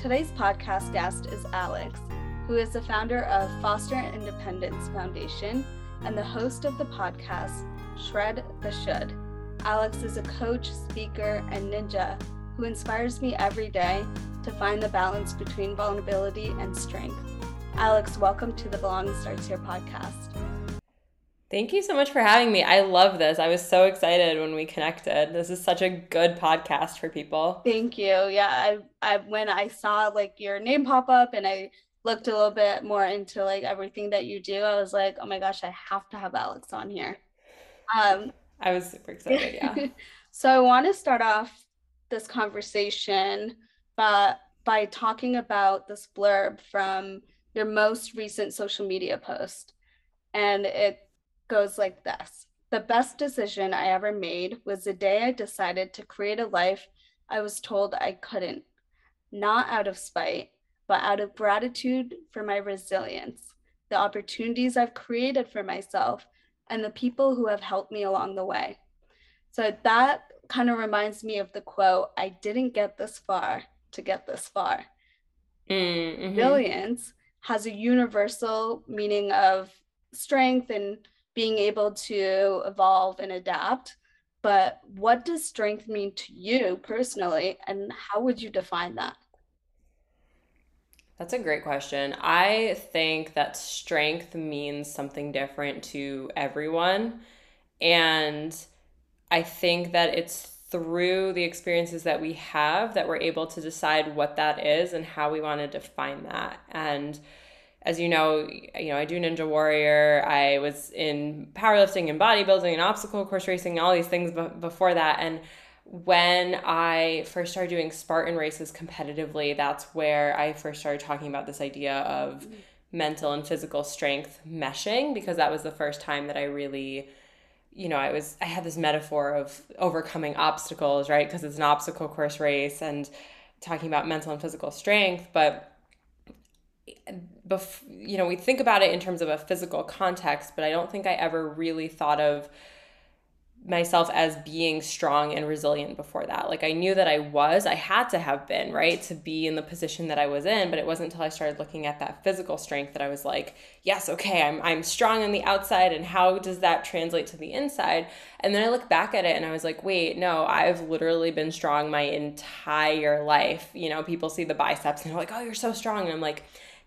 Today's podcast guest is Alex, who is the founder of Foster Independence Foundation and the host of the podcast Shred the Should. Alex is a coach, speaker, and ninja who inspires me every day to find the balance between vulnerability and strength. Alex, welcome to the Belonging Starts Here podcast. Thank you so much for having me. I love this. I was so excited when we connected. This is such a good podcast for people. Thank you. Yeah, I, I when I saw like your name pop up and I looked a little bit more into like everything that you do, I was like, oh my gosh, I have to have Alex on here. Um, I was super excited. Yeah. so I want to start off this conversation, but by talking about this blurb from your most recent social media post, and it goes like this The best decision I ever made was the day I decided to create a life I was told I couldn't, not out of spite, but out of gratitude for my resilience, the opportunities I've created for myself, and the people who have helped me along the way. So that kind of reminds me of the quote I didn't get this far to get this far. Mm-hmm. Resilience has a universal meaning of strength and being able to evolve and adapt. But what does strength mean to you personally, and how would you define that? That's a great question. I think that strength means something different to everyone. And I think that it's through the experiences that we have that we're able to decide what that is and how we want to define that. And as you know, you know, I do Ninja Warrior. I was in powerlifting and bodybuilding and obstacle course racing, and all these things b- before that. And when I first started doing Spartan races competitively, that's where I first started talking about this idea of mental and physical strength meshing because that was the first time that I really you know, I was I had this metaphor of overcoming obstacles, right? Because it's an obstacle course race and talking about mental and physical strength, but bef- you know, we think about it in terms of a physical context, but I don't think I ever really thought of myself as being strong and resilient before that. Like I knew that I was, I had to have been, right, to be in the position that I was in, but it wasn't until I started looking at that physical strength that I was like, yes, okay, I'm I'm strong on the outside and how does that translate to the inside? And then I look back at it and I was like, wait, no, I've literally been strong my entire life. You know, people see the biceps and they're like, "Oh, you're so strong." And I'm like,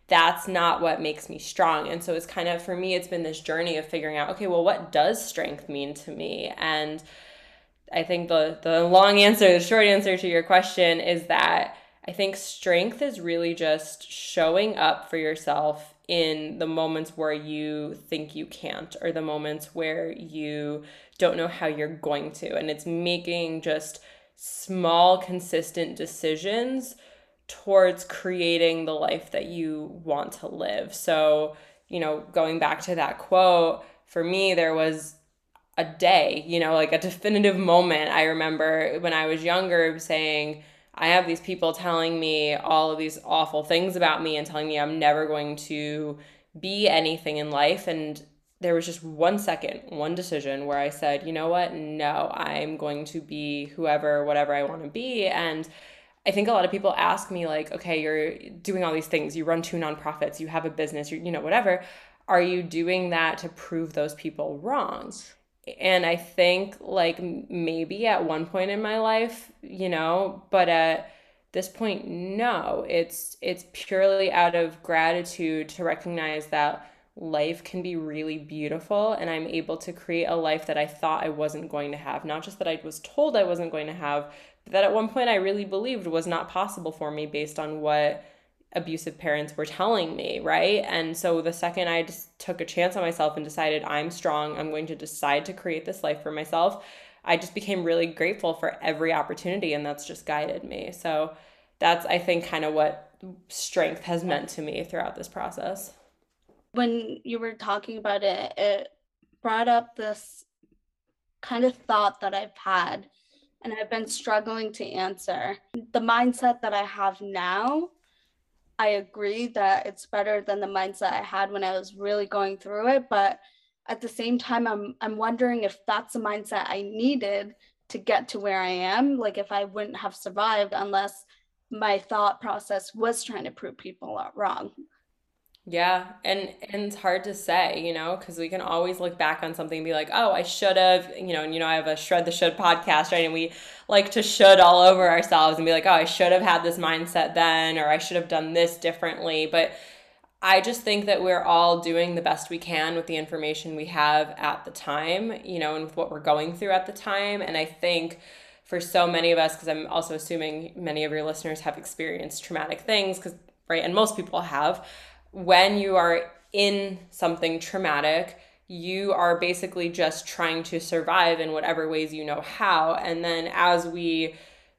that's not what makes me strong. And so it's kind of, for me, it's been this journey of figuring out, okay, well, what does strength mean to me? And I think the, the long answer, the short answer to your question is that I think strength is really just showing up for yourself in the moments where you think you can't or the moments where you don't know how you're going to. And it's making just small, consistent decisions towards creating the life that you want to live. So, you know, going back to that quote, for me, there was a day, you know, like a definitive moment. I remember when I was younger saying, I have these people telling me all of these awful things about me and telling me I'm never going to be anything in life. And there was just one second, one decision where I said, you know what? No, I'm going to be whoever, whatever I want to be. And I think a lot of people ask me like, okay, you're doing all these things, you run two nonprofits, you have a business, you you know whatever. Are you doing that to prove those people wrong? And I think like maybe at one point in my life, you know, but at this point no. It's it's purely out of gratitude to recognize that life can be really beautiful and I'm able to create a life that I thought I wasn't going to have. Not just that I was told I wasn't going to have, that at one point I really believed was not possible for me based on what abusive parents were telling me, right? And so the second I just took a chance on myself and decided I'm strong, I'm going to decide to create this life for myself, I just became really grateful for every opportunity and that's just guided me. So that's I think kind of what strength has meant to me throughout this process. When you were talking about it, it brought up this kind of thought that I've had and I've been struggling to answer. The mindset that I have now, I agree that it's better than the mindset I had when I was really going through it, but at the same time I'm I'm wondering if that's the mindset I needed to get to where I am, like if I wouldn't have survived unless my thought process was trying to prove people wrong. Yeah, and and it's hard to say, you know, because we can always look back on something and be like, oh, I should have, you know, and you know, I have a shred the should podcast, right? And we like to should all over ourselves and be like, oh, I should have had this mindset then, or I should have done this differently. But I just think that we're all doing the best we can with the information we have at the time, you know, and with what we're going through at the time. And I think for so many of us, because I'm also assuming many of your listeners have experienced traumatic things, because, right, and most people have when you are in something traumatic, you are basically just trying to survive in whatever ways you know how. And then as we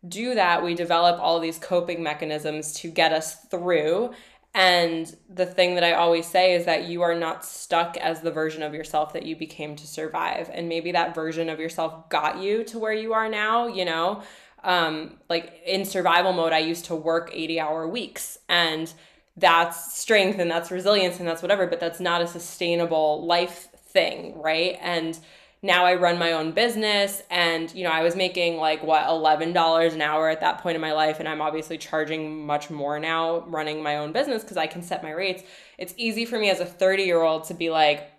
do that, we develop all these coping mechanisms to get us through. And the thing that I always say is that you are not stuck as the version of yourself that you became to survive. And maybe that version of yourself got you to where you are now, you know? Um, like in survival mode, I used to work 80 hour weeks and that's strength and that's resilience and that's whatever, but that's not a sustainable life thing, right? And now I run my own business and you know, I was making like what $11 an hour at that point in my life and I'm obviously charging much more now running my own business because I can set my rates. It's easy for me as a 30-year-old to be like,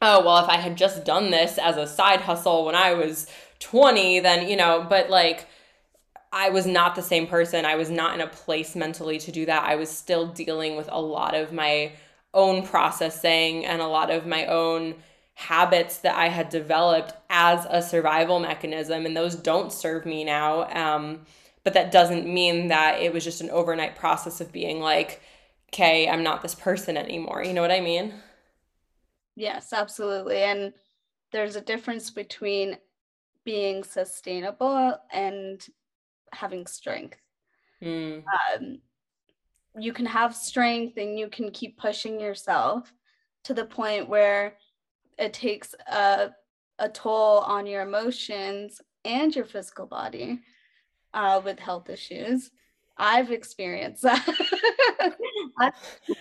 "Oh, well, if I had just done this as a side hustle when I was 20, then, you know, but like I was not the same person. I was not in a place mentally to do that. I was still dealing with a lot of my own processing and a lot of my own habits that I had developed as a survival mechanism, and those don't serve me now. Um, but that doesn't mean that it was just an overnight process of being like, okay, I'm not this person anymore. You know what I mean? Yes, absolutely. And there's a difference between being sustainable and having strength. Mm. Um, you can have strength and you can keep pushing yourself to the point where it takes a, a toll on your emotions and your physical body uh, with health issues. I've experienced that.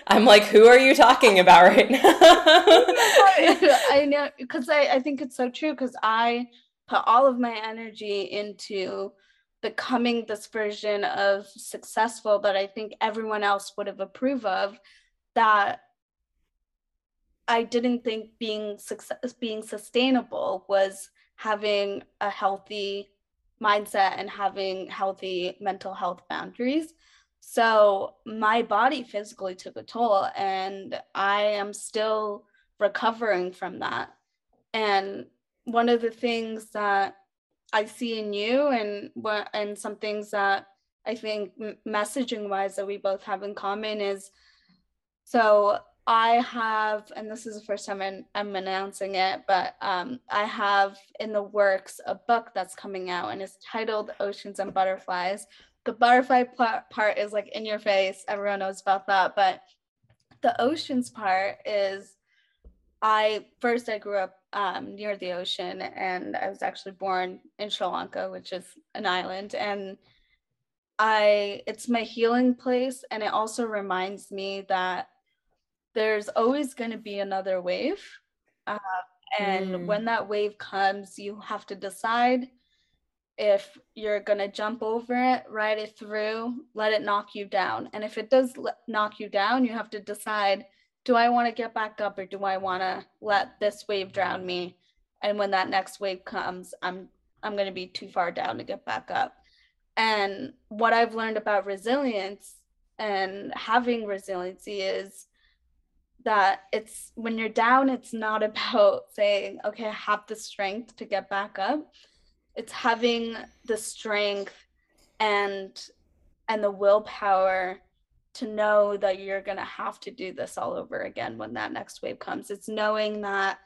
I'm like, who are you talking about right now? I know because I, I think it's so true because I put all of my energy into becoming this version of successful that I think everyone else would have approved of that I didn't think being success being sustainable was having a healthy mindset and having healthy mental health boundaries. So my body physically took a toll and I am still recovering from that. And one of the things that I see in you and what and some things that I think messaging wise that we both have in common is so I have, and this is the first time I'm, I'm announcing it, but um, I have in the works a book that's coming out and it's titled Oceans and Butterflies. The butterfly part is like in your face, everyone knows about that. But the oceans part is I first I grew up um, near the ocean, and I was actually born in Sri Lanka, which is an island, and I it's my healing place, and it also reminds me that there's always going to be another wave, uh, and mm. when that wave comes, you have to decide if you're going to jump over it, ride it through, let it knock you down, and if it does knock you down, you have to decide do I want to get back up or do I want to let this wave drown me? And when that next wave comes, I'm I'm going to be too far down to get back up. And what I've learned about resilience and having resiliency is that it's when you're down, it's not about saying, okay, I have the strength to get back up. It's having the strength and and the willpower to know that you're going to have to do this all over again when that next wave comes. It's knowing that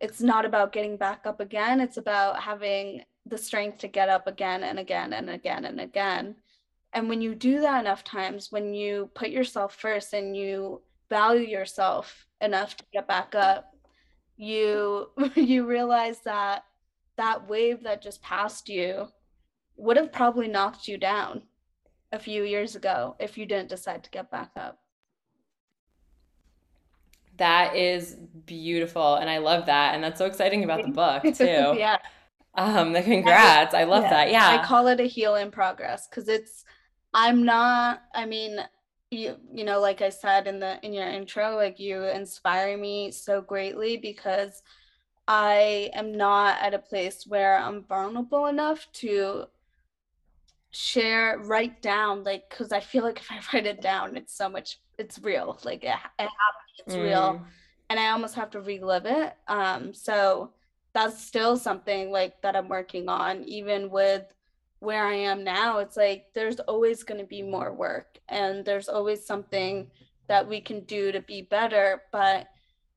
it's not about getting back up again, it's about having the strength to get up again and again and again and again. And when you do that enough times, when you put yourself first and you value yourself enough to get back up, you you realize that that wave that just passed you would have probably knocked you down a few years ago if you didn't decide to get back up. That is beautiful. And I love that. And that's so exciting about the book, too. yeah. Um, congrats. I love yeah. that. Yeah. I call it a heal in progress because it's, I'm not, I mean, you you know, like I said in the in your intro, like you inspire me so greatly because I am not at a place where I'm vulnerable enough to share, write down, like, because I feel like if I write it down, it's so much, it's real. Like it, it happened, it's real. Mm. And I almost have to relive it. Um, so that's still something like that I'm working on, even with where I am now. It's like there's always going to be more work and there's always something that we can do to be better, but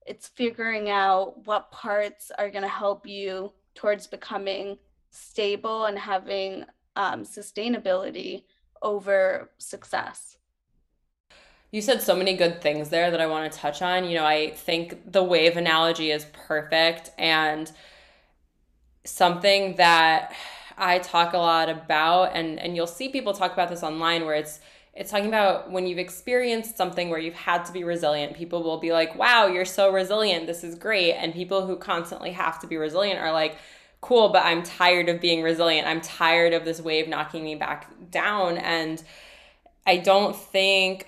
it's figuring out what parts are going to help you towards becoming stable and having um, sustainability over success. You said so many good things there that I want to touch on. You know, I think the wave analogy is perfect and something that I talk a lot about and and you'll see people talk about this online where it's it's talking about when you've experienced something where you've had to be resilient. People will be like, "Wow, you're so resilient. This is great." And people who constantly have to be resilient are like, "Cool, but I'm tired of being resilient. I'm tired of this wave knocking me back down." And I don't think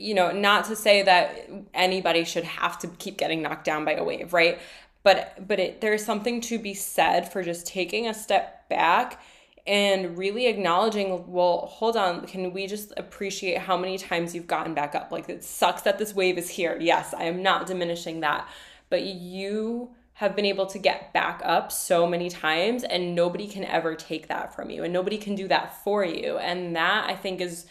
you know, not to say that anybody should have to keep getting knocked down by a wave, right? But but it, there's something to be said for just taking a step back and really acknowledging, well, hold on, can we just appreciate how many times you've gotten back up? Like it sucks that this wave is here. Yes, I am not diminishing that. But you have been able to get back up so many times and nobody can ever take that from you and nobody can do that for you. And that I think is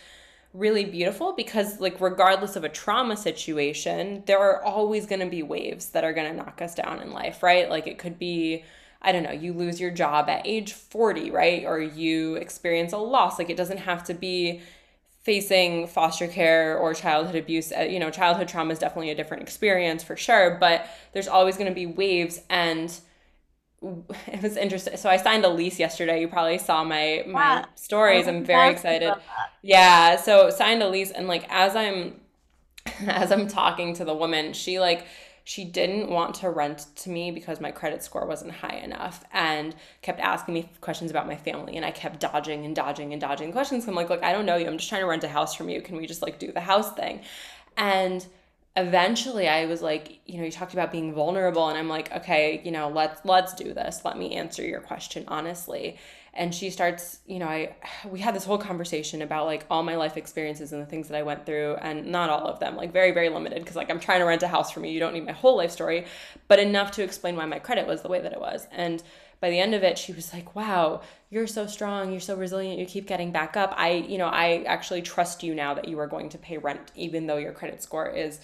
really beautiful because like regardless of a trauma situation there are always going to be waves that are going to knock us down in life right? Like it could be i don't know you lose your job at age 40 right? Or you experience a loss. Like it doesn't have to be facing foster care or childhood abuse uh, you know childhood trauma is definitely a different experience for sure but there's always going to be waves and it was interesting. So I signed a lease yesterday. You probably saw my my stories. I'm very excited. Yeah, so signed a lease and like as I'm as I'm talking to the woman, she like she didn't want to rent to me because my credit score wasn't high enough and kept asking me questions about my family and I kept dodging and dodging and dodging questions. I'm like, look, I don't know you. I'm just trying to rent a house from you. Can we just like do the house thing? And eventually I was like, you know, you talked about being vulnerable and I'm like, okay, you know, let's let's do this. Let me answer your question honestly. And she starts, you know, I we had this whole conversation about like all my life experiences and the things that I went through and not all of them, like very very limited because like I'm trying to rent a house for me. You don't need my whole life story, but enough to explain why my credit was the way that it was. And by the end of it, she was like, "Wow, you're so strong. You're so resilient. You keep getting back up. I, you know, I actually trust you now that you are going to pay rent even though your credit score is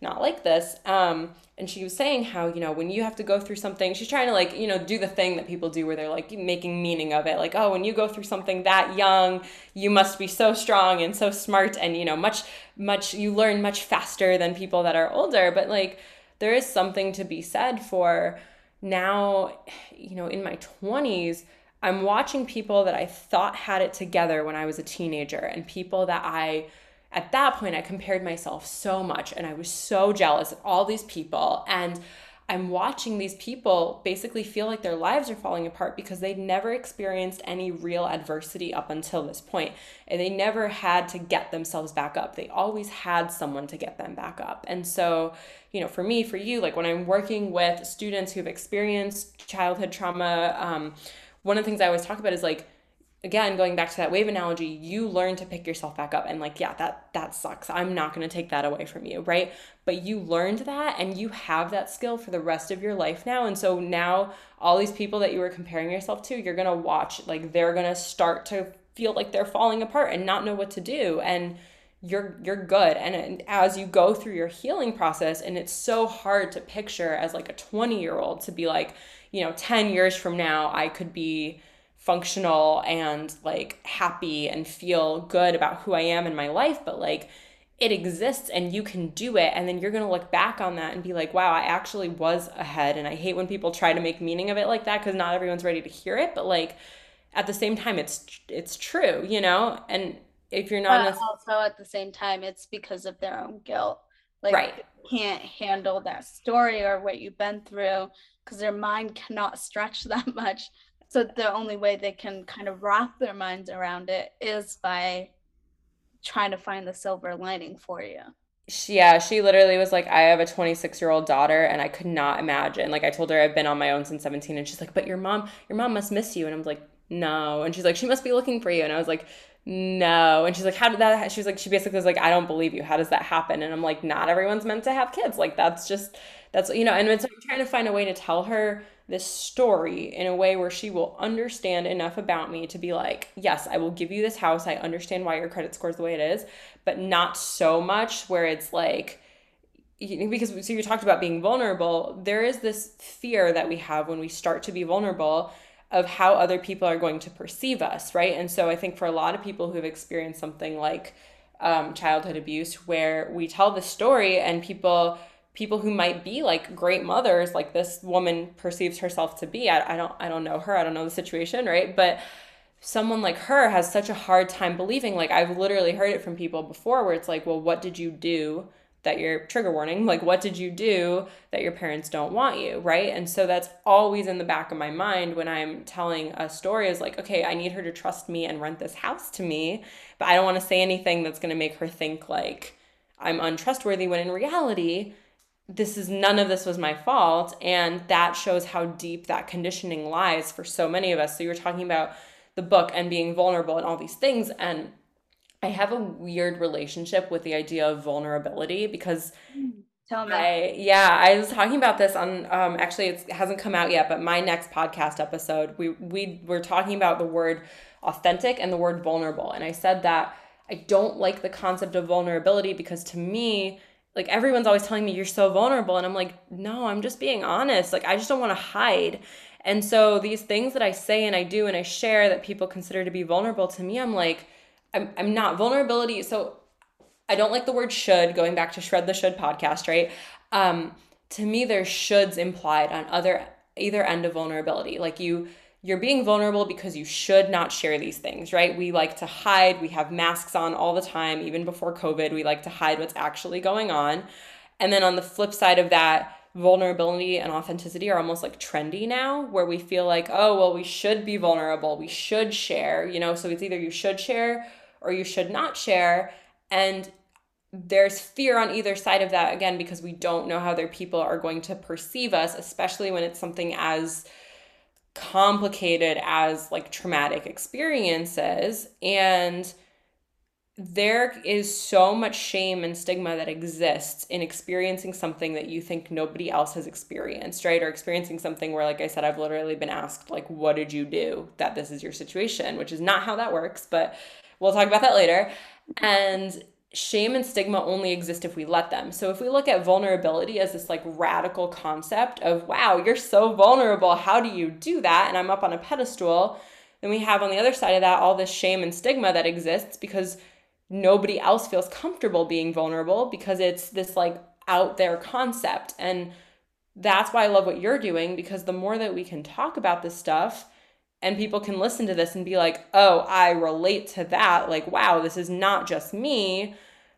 not like this. Um, and she was saying how, you know, when you have to go through something, she's trying to like, you know, do the thing that people do where they're like making meaning of it. Like, oh, when you go through something that young, you must be so strong and so smart and, you know, much, much, you learn much faster than people that are older. But like, there is something to be said for now, you know, in my 20s, I'm watching people that I thought had it together when I was a teenager and people that I at that point I compared myself so much and I was so jealous of all these people and I'm watching these people basically feel like their lives are falling apart because they'd never experienced any real adversity up until this point. And they never had to get themselves back up. They always had someone to get them back up. And so, you know, for me, for you, like when I'm working with students who've experienced childhood trauma, um, one of the things I always talk about is like, again going back to that wave analogy you learn to pick yourself back up and like yeah that that sucks. I'm not going to take that away from you right? But you learned that and you have that skill for the rest of your life now. And so now all these people that you were comparing yourself to you're going to watch like they're going to start to feel like they're falling apart and not know what to do. And you're you're good. And, and as you go through your healing process and it's so hard to picture as like a 20 year old to be like you know 10 years from now i could be functional and like happy and feel good about who I am in my life, but like it exists and you can do it. And then you're going to look back on that and be like, wow, I actually was ahead. And I hate when people try to make meaning of it like that because not everyone's ready to hear it. But like at the same time, it's, it's true, you know? And if you're not, also at the same time, it's because of their own guilt. Like right. can't handle that story or what you've been through because their mind cannot stretch that much. So the only way they can kind of wrap their minds around it is by trying to find the silver lining for you. She, yeah, she literally was like, I have a 26 year old daughter, and I could not imagine. Like, I told her I've been on my own since 17, and she's like, But your mom, your mom must miss you. And I'm like, No. And she's like, She must be looking for you. And I was like, No. And she's like, How did that? She was like, She basically was like, I don't believe you. How does that happen? And I'm like, Not everyone's meant to have kids. Like, that's just, that's, you know, and so I'm trying to find a way to tell her this story in a way where she will understand enough about me to be like, yes, I will give you this house. I understand why your credit score is the way it is, but not so much where it's like, because so you talked about being vulnerable, there is this fear that we have when we start to be vulnerable of how other people are going to perceive us, right? And so I think for a lot of people who have experienced something like um, childhood abuse, where we tell the story and people people who might be like great mothers like this woman perceives herself to be. I, I don't i don't know her. I don't know the situation right? But someone like her has such a hard time believing. Like i've literally heard it from people before where it's like well what did you do that your trigger warning like what did you do that your parents don't want you? Right? And so that's always in the back of my mind when i'm telling a story is like okay i need her to trust me and rent this house to me but i don't want to say anything that's going to make her think like i'm untrustworthy when in reality this is none of this was my fault and that shows how deep that conditioning lies for so many of us so you're talking about the book and being vulnerable and all these things and i have a weird relationship with the idea of vulnerability because Tell me. I, yeah, I was talking about this on um, actually it hasn't come out yet, but my next podcast episode, we we were talking about the word authentic and the word vulnerable. And I said that I don't like the concept of vulnerability because to me, like everyone's always telling me you're so vulnerable and i'm like no i'm just being honest. Like i just don't want to hide. And so these things that i say and i do and i share that people consider to be vulnerable to me i'm like i'm, I'm not vulnerability so i don't like the word should going back to shred the should podcast right? Um to me there's shoulds implied on other either end of vulnerability. Like you you're being vulnerable because you should not share these things, right? We like to hide. We have masks on all the time, even before COVID. We like to hide what's actually going on. And then on the flip side of that, vulnerability and authenticity are almost like trendy now, where we feel like, oh, well, we should be vulnerable. We should share, you know? So it's either you should share or you should not share. And there's fear on either side of that, again, because we don't know how other people are going to perceive us, especially when it's something as complicated as like traumatic experiences and there is so much shame and stigma that exists in experiencing something that you think nobody else has experienced, right? Or experiencing something where, like I said, I've literally been asked, like, what did you do that this is your situation, which is not how that works, but we'll talk about that later. And shame and stigma only exist if we let them. So if we look at vulnerability as this like radical concept of wow, you're so vulnerable, how do you do that? And I'm up on a pedestal, then we have on the other side of that all this shame and stigma that exists because nobody else feels comfortable being vulnerable because it's this like out there concept. And that's why I love what you're doing because the more that we can talk about this stuff, and people can listen to this and be like, oh, I relate to that. Like, wow, this is not just me.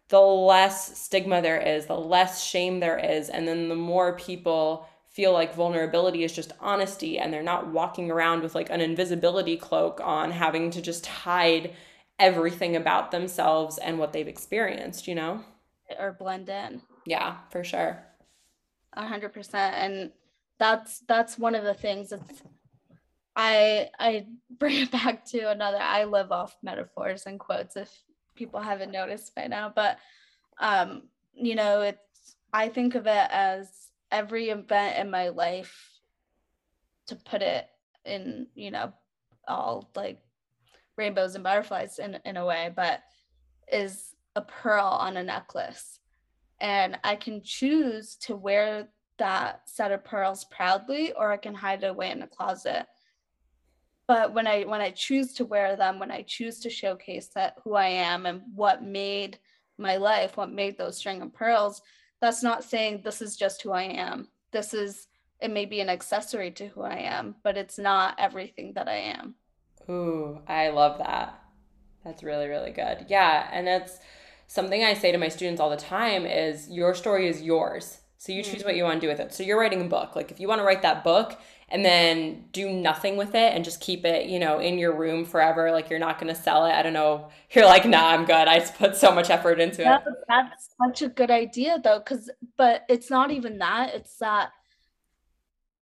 The less stigma there is, the less shame there is. And then the more people feel like vulnerability is just honesty and they're not walking around with like an invisibility cloak on, having to just hide everything about themselves and what they've experienced, you know? Or blend in. Yeah, for sure. A hundred percent. And that's that's one of the things that's I I bring it back to another. I live off metaphors and quotes if people haven't noticed by now, but um, you know, it's I think of it as every event in my life to put it in, you know, all like rainbows and butterflies in in a way, but is a pearl on a necklace. And I can choose to wear that set of pearls proudly or I can hide it away in a closet but when i when i choose to wear them when i choose to showcase that who i am and what made my life what made those string of pearls that's not saying this is just who i am. This is it may be an accessory to who i am but it's not everything that i am. Ooh i love that. That's really really good. Yeah and it's something i say to my students all the time is your story is yours so you choose what mm-hmm. you want to do with it. So you're writing a book. Like if you want to write that book and then do nothing with it and just keep it, you know, in your room forever. Like you're not going to sell it. I don't know. You're like, nah, I'm good. I just put so much effort into it. That's such a good idea though. Cause, but it's not even that. It's that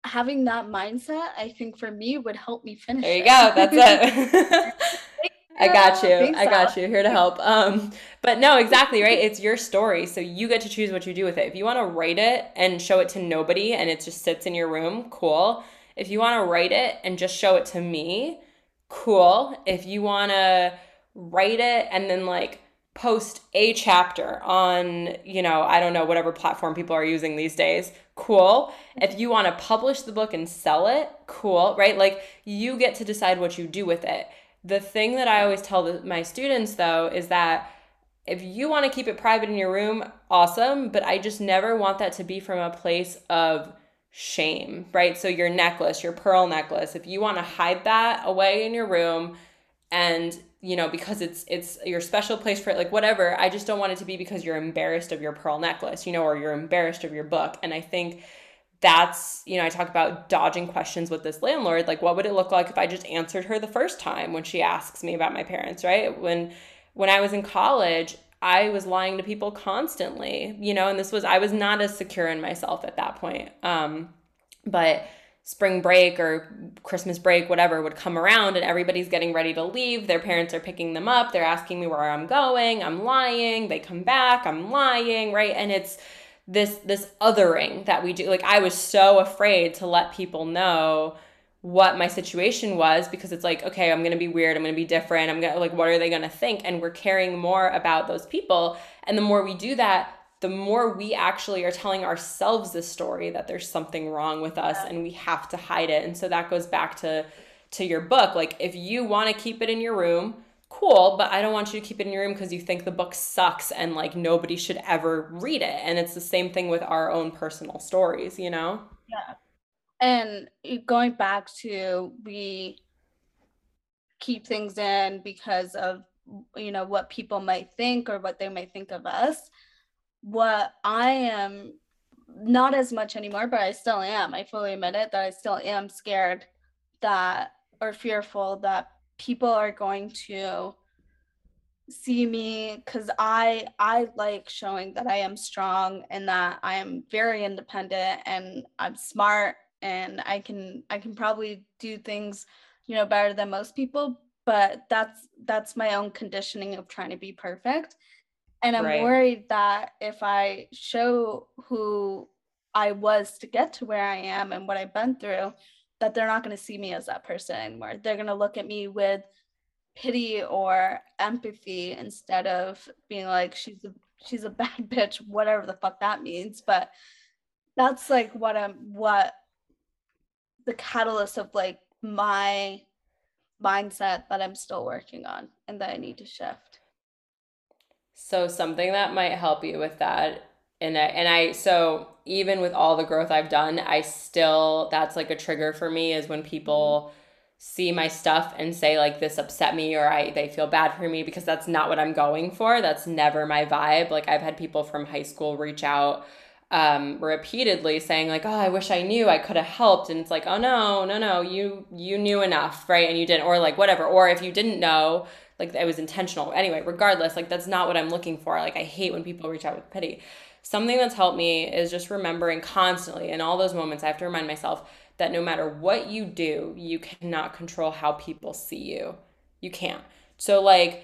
having that mindset, I think for me would help me finish. There you it. go. That's it. I got you. I got you. Here to help. Um, but no, exactly right. It's your story, so you get to choose what you do with it. If you want to write it and show it to nobody, and it just sits in your room, cool. If you want to write it and just show it to me, cool. If you want to write it and then like post a chapter on, you know, I don't know, whatever platform people are using these days, cool. If you want to publish the book and sell it, cool, right? Like you get to decide what you do with it. The thing that I always tell my students though is that if you want to keep it private in your room, awesome, but I just never want that to be from a place of shame, right? So your necklace, your pearl necklace, if you want to hide that away in your room and you know because it's it's your special place for it like whatever i just don't want it to be because you're embarrassed of your pearl necklace you know or you're embarrassed of your book and i think that's you know i talk about dodging questions with this landlord like what would it look like if i just answered her the first time when she asks me about my parents right? When when i was in college i was lying to people constantly you know and this was i was not as secure in myself at that point um but spring break or christmas break whatever would come around and everybody's getting ready to leave. Their parents are picking them up. They're asking me where i'm going. I'm lying. They come back. I'm lying right? And it's this this othering that we do. Like i was so afraid to let people know what my situation was because it's like okay i'm going to be weird i'm going to be different i'm going to like what are they going to think? And we're caring more about those people. And the more we do that the more we actually are telling ourselves the story that there's something wrong with us and we have to hide it. And so that goes back to to your book. Like if you want to keep it in your room cool, but I don't want you to keep it in your room because you think the book sucks and like nobody should ever read it. And it's the same thing with our own personal stories, you know? Yeah. And going back to we keep things in because of you know what people might think or what they might think of us. What I am not as much anymore, but I still am. I fully admit it that I still am scared that or fearful that people are going to see me because i i like showing that i am strong and that i am very independent and i'm smart and i can i can probably do things you know better than most people but that's that's my own conditioning of trying to be perfect and i'm right. worried that if i show who i was to get to where i am and what i've been through that they're not going to see me as that person anymore. They're going to look at me with pity or empathy instead of being like she's a she's a bad bitch whatever the fuck that means but that's like what i'm what the catalyst of like my mindset that i'm still working on and that i need to shift so something that might help you with that and I, and I so even with all the growth I've done, I still that's like a trigger for me is when people see my stuff and say like this upset me or I they feel bad for me because that's not what I'm going for. That's never my vibe. Like I've had people from high school reach out um repeatedly saying like oh i wish i knew. I could have helped. And it's like oh no no no. You you knew enough right? And you didn't or like whatever. Or if you didn't know like it was intentional. Anyway regardless like that's not what i'm looking for. Like i hate when people reach out with pity something that's helped me is just remembering constantly in all those moments, I have to remind myself that no matter what you do, you cannot control how people see you. You can't. So, like,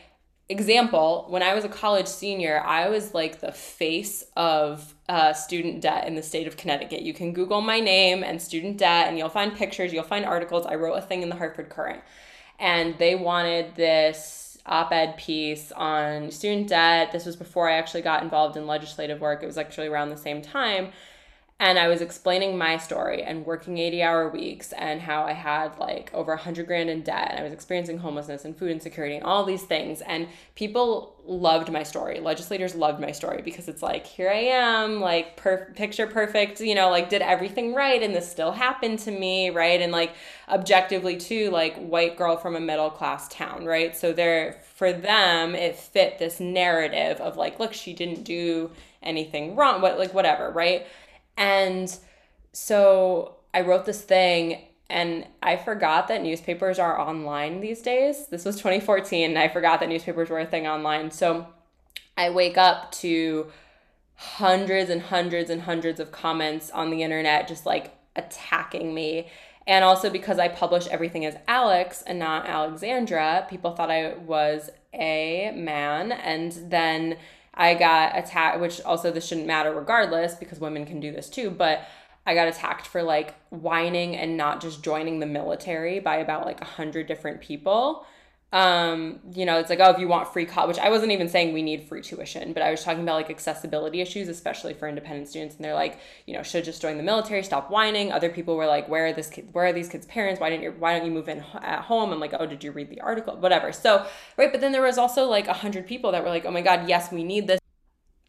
example, when I was a college senior, I was like the face of uh, student debt in the state of Connecticut. You can Google my name and student debt, and you'll find pictures, you'll find articles. I wrote a thing in the Hartford Courant, and they wanted this op ed piece on student debt. This was before I actually got involved in legislative work. It was actually around the same time and I was explaining my story and working 80 hour weeks and how I had like over 100 grand in debt and I was experiencing homelessness and food insecurity and all these things. And people loved my story. Legislators loved my story because it's like, here I am, like per- picture perfect, you know, like did everything right and this still happened to me, right? And like objectively, too, like white girl from a middle class town, right? So there, for them, it fit this narrative of like, look, she didn't do anything wrong, what like whatever, right? And so I wrote this thing And I forgot that newspapers are online these days. This was 2014, and I forgot that newspapers were a thing online. So I wake up to hundreds and hundreds and hundreds of comments on the internet just like attacking me. And also because I publish everything as Alex and not Alexandra, people thought I was a man. And then I got attacked, which also this shouldn't matter regardless because women can do this too. But I got attacked for like whining and not just joining the military by about like a hundred different people. Um, you know, it's like, oh, if you want free college, which I wasn't even saying we need free tuition, but I was talking about like accessibility issues, especially for independent students. And they're like, you know, should just join the military, stop whining. Other people were like, where are this kid, where are these kids' parents? Why didn't you, why don't you move in at home? I'm like, oh, did you read the article? Whatever. So, right. But then there was also like a hundred people that were like, oh my God, yes, we need this.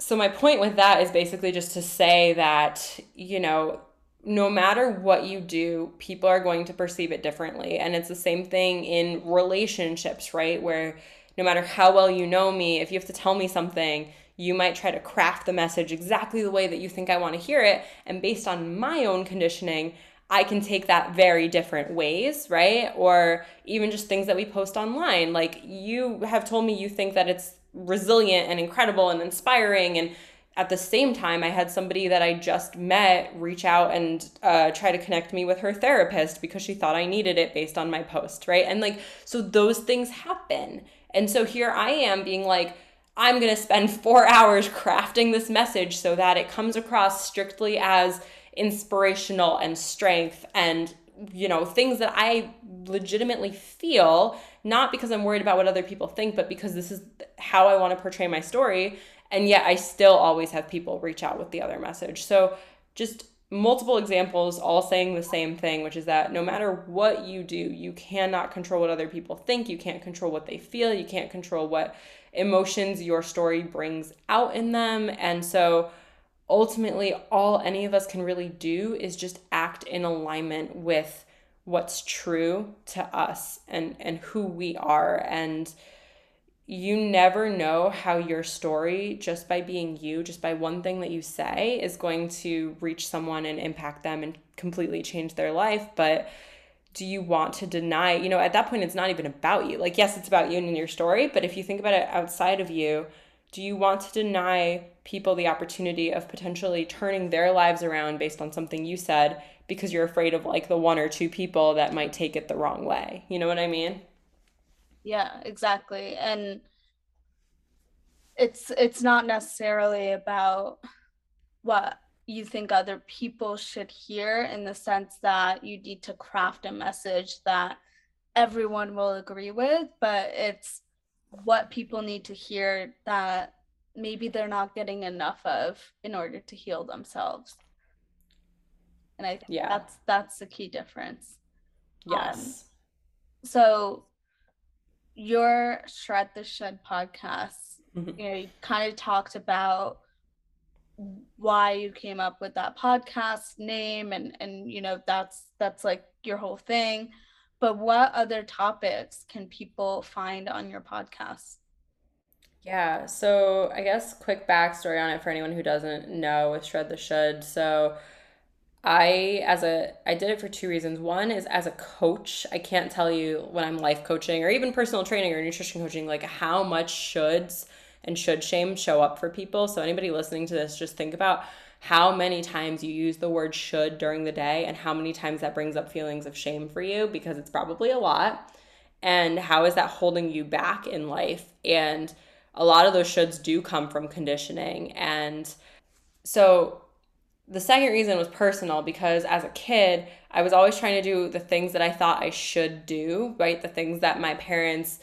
So my point with that is basically just to say that, you know, no matter what you do, people are going to perceive it differently. And it's the same thing in relationships, right? Where no matter how well you know me, if you have to tell me something, you might try to craft the message exactly the way that you think I want to hear it. And based on my own conditioning, I can take that very different ways, right? Or even just things that we post online. Like you have told me you think that it's resilient and incredible and inspiring and at the same time, I had somebody that I just met reach out and uh, try to connect me with her therapist because she thought I needed it based on my post, right? And like, so those things happen. And so here I am being like, I'm going to spend four hours crafting this message so that it comes across strictly as inspirational and strength and, you know, things that I legitimately feel, not because I'm worried about what other people think, but because this is how I want to portray my story and yet I still always have people reach out with the other message. So just multiple examples all saying the same thing, which is that no matter what you do, you cannot control what other people think, you can't control what they feel, you can't control what emotions your story brings out in them. And so ultimately, all any of us can really do is just act in alignment with what's true to us and and who we are and you never know how your story, just by being you, just by one thing that you say, is going to reach someone and impact them and completely change their life. But do you want to deny, you know, at that point, it's not even about you. Like, yes, it's about you and your story, but if you think about it outside of you, do you want to deny people the opportunity of potentially turning their lives around based on something you said because you're afraid of like the one or two people that might take it the wrong way? You know what I mean? Yeah, exactly. And it's it's not necessarily about what you think other people should hear in the sense that you need to craft a message that everyone will agree with, but it's what people need to hear that maybe they're not getting enough of in order to heal themselves. And I think yeah. that's that's the key difference. Yes. Um, so your Shred the Should podcast, mm-hmm. you know, you kind of talked about why you came up with that podcast name and and you know that's that's like your whole thing. But what other topics can people find on your podcast? Yeah so i guess quick backstory on it for anyone who doesn't know with shred the should so I as a I did it for two reasons. One is as a coach, I can't tell you when I'm life coaching or even personal training or nutrition coaching like how much shoulds and should shame show up for people. So anybody listening to this just think about how many times you use the word should during the day and how many times that brings up feelings of shame for you because it's probably a lot. And how is that holding you back in life? And a lot of those shoulds do come from conditioning and so the second reason was personal because as a kid, I was always trying to do the things that I thought I should do, right? The things that my parents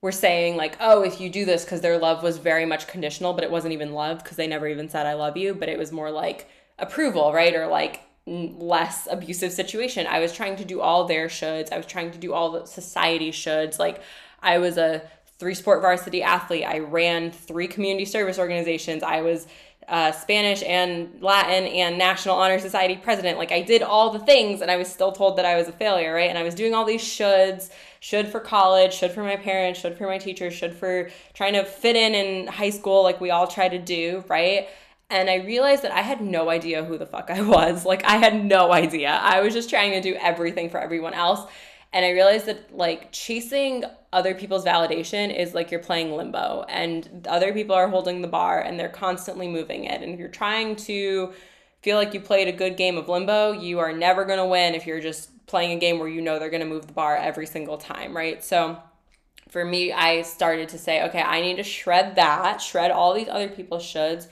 were saying, like, oh, if you do this, because their love was very much conditional, but it wasn't even love because they never even said, I love you, but it was more like approval, right? Or like less abusive situation. I was trying to do all their shoulds. I was trying to do all the society shoulds. Like, I was a three sport varsity athlete. I ran three community service organizations. I was uh, Spanish and Latin and National Honor Society president. Like I did all the things and I was still told that I was a failure, right? And I was doing all these shoulds, should for college, should for my parents, should for my teachers, should for trying to fit in in high school like we all try to do, right? and I realized that I had no idea who the fuck I was. Like, I had no idea. I was just trying to do everything for everyone else. And I realized that, like, chasing other people's validation is like you're playing limbo, and other people are holding the bar and they're constantly moving it. And if you're trying to feel like you played a good game of limbo, you are never going to win if you're just playing a game where you know they're going to move the bar every single time, right? So, for me, I started to say, okay, I need to shred that, shred all these other people's shoulds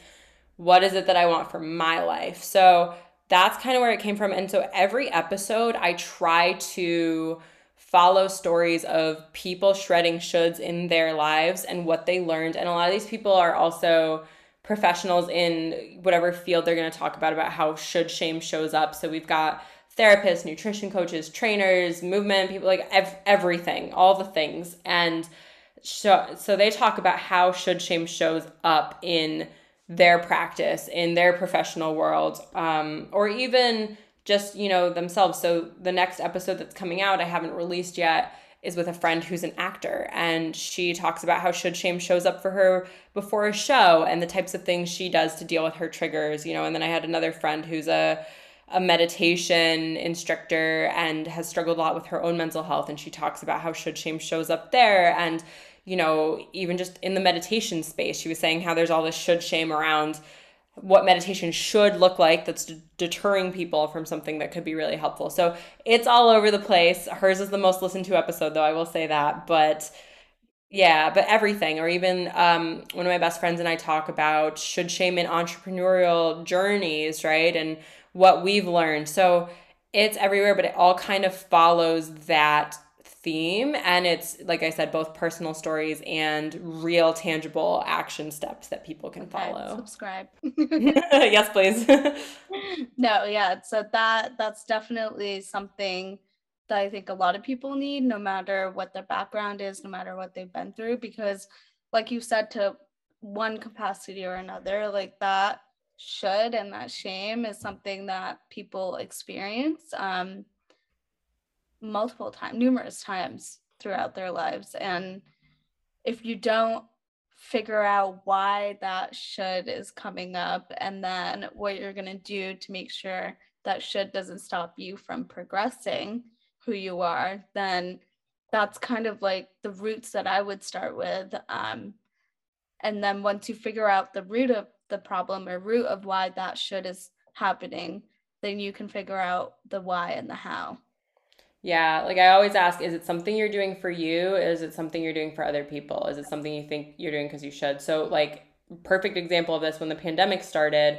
what is it that I want for my life? So that's kind of where it came from. And so every episode, I try to follow stories of people shredding shoulds in their lives and what they learned. And a lot of these people are also professionals in whatever field they're going to talk about about how should shame shows up. So we've got therapists, nutrition coaches, trainers, movement people like ev- everything, all the things. And so so they talk about how should shame shows up in their practice in their professional world um, or even just you know themselves. So the next episode that's coming out i haven't released yet is with a friend who's an actor. And she talks about how should shame shows up for her before a show and the types of things she does to deal with her triggers you know. And then i had another friend who's a a meditation instructor and has struggled a lot with her own mental health. And she talks about how should shame shows up there and you know, even just in the meditation space, she was saying how there's all this should shame around what meditation should look like that's deterring people from something that could be really helpful. So it's all over the place. Hers is the most listened to episode, though, I will say that. But yeah, but everything, or even um, one of my best friends and I talk about should shame in entrepreneurial journeys, right? And what we've learned. So it's everywhere, but it all kind of follows that theme and it's like i said both personal stories and real tangible action steps that people can okay, follow. subscribe. Yes please. No yeah so that that's definitely something that i think a lot of people need no matter what their background is no matter what they've been through because like you said to one capacity or another like that should and that shame is something that people experience um multiple times, numerous times throughout their lives. And if you don't figure out why that should is coming up and then what you're going to do to make sure that should doesn't stop you from progressing who you are, then that's kind of like the roots that I would start with. Um, and then once you figure out the root of the problem or root of why that should is happening, then you can figure out the why and the how. Yeah, like I always ask, is it something you're doing for you? Is it something you're doing for other people? Is it something you think you're doing because you should? So, like, perfect example of this when the pandemic started,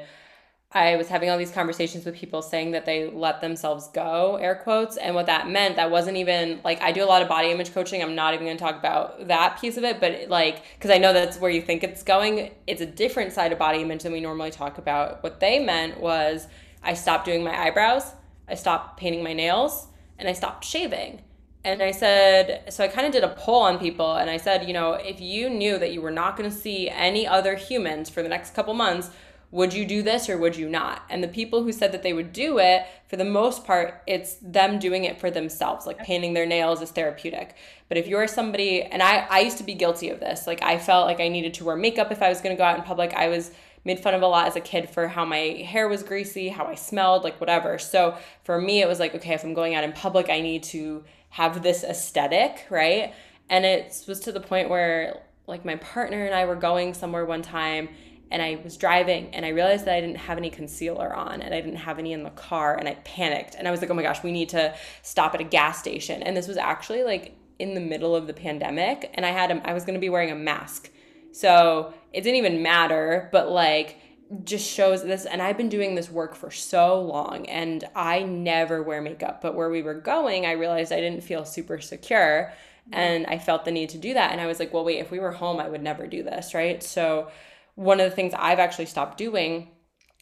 I was having all these conversations with people saying that they let themselves go, air quotes. And what that meant, that wasn't even like I do a lot of body image coaching. I'm not even going to talk about that piece of it, but like, because I know that's where you think it's going. It's a different side of body image than we normally talk about. What they meant was I stopped doing my eyebrows, I stopped painting my nails, and I stopped shaving. And I said, so I kind of did a poll on people and I said, you know, if you knew that you were not going to see any other humans for the next couple months, would you do this or would you not? And the people who said that they would do it, for the most part, it's them doing it for themselves, like painting their nails is therapeutic. But if you're somebody, and I, I used to be guilty of this, like I felt like I needed to wear makeup if I was going to go out in public. I was made fun of a lot as a kid for how my hair was greasy, how I smelled, like whatever. So for me, it was like, okay, if I'm going out in public, I need to have this aesthetic, right? And it was to the point where like my partner and I were going somewhere one time and I was driving and I realized that I didn't have any concealer on and I didn't have any in the car and I panicked and I was like, oh my gosh, we need to stop at a gas station. And this was actually like in the middle of the pandemic and I had a, I was going to be wearing a mask so it didn't even matter, but like just shows this and I've been doing this work for so long and I never wear makeup, but where we were going, I realized I didn't feel super secure and I felt the need to do that and I was like, well wait, if we were home, I would never do this, right? So one of the things I've actually stopped doing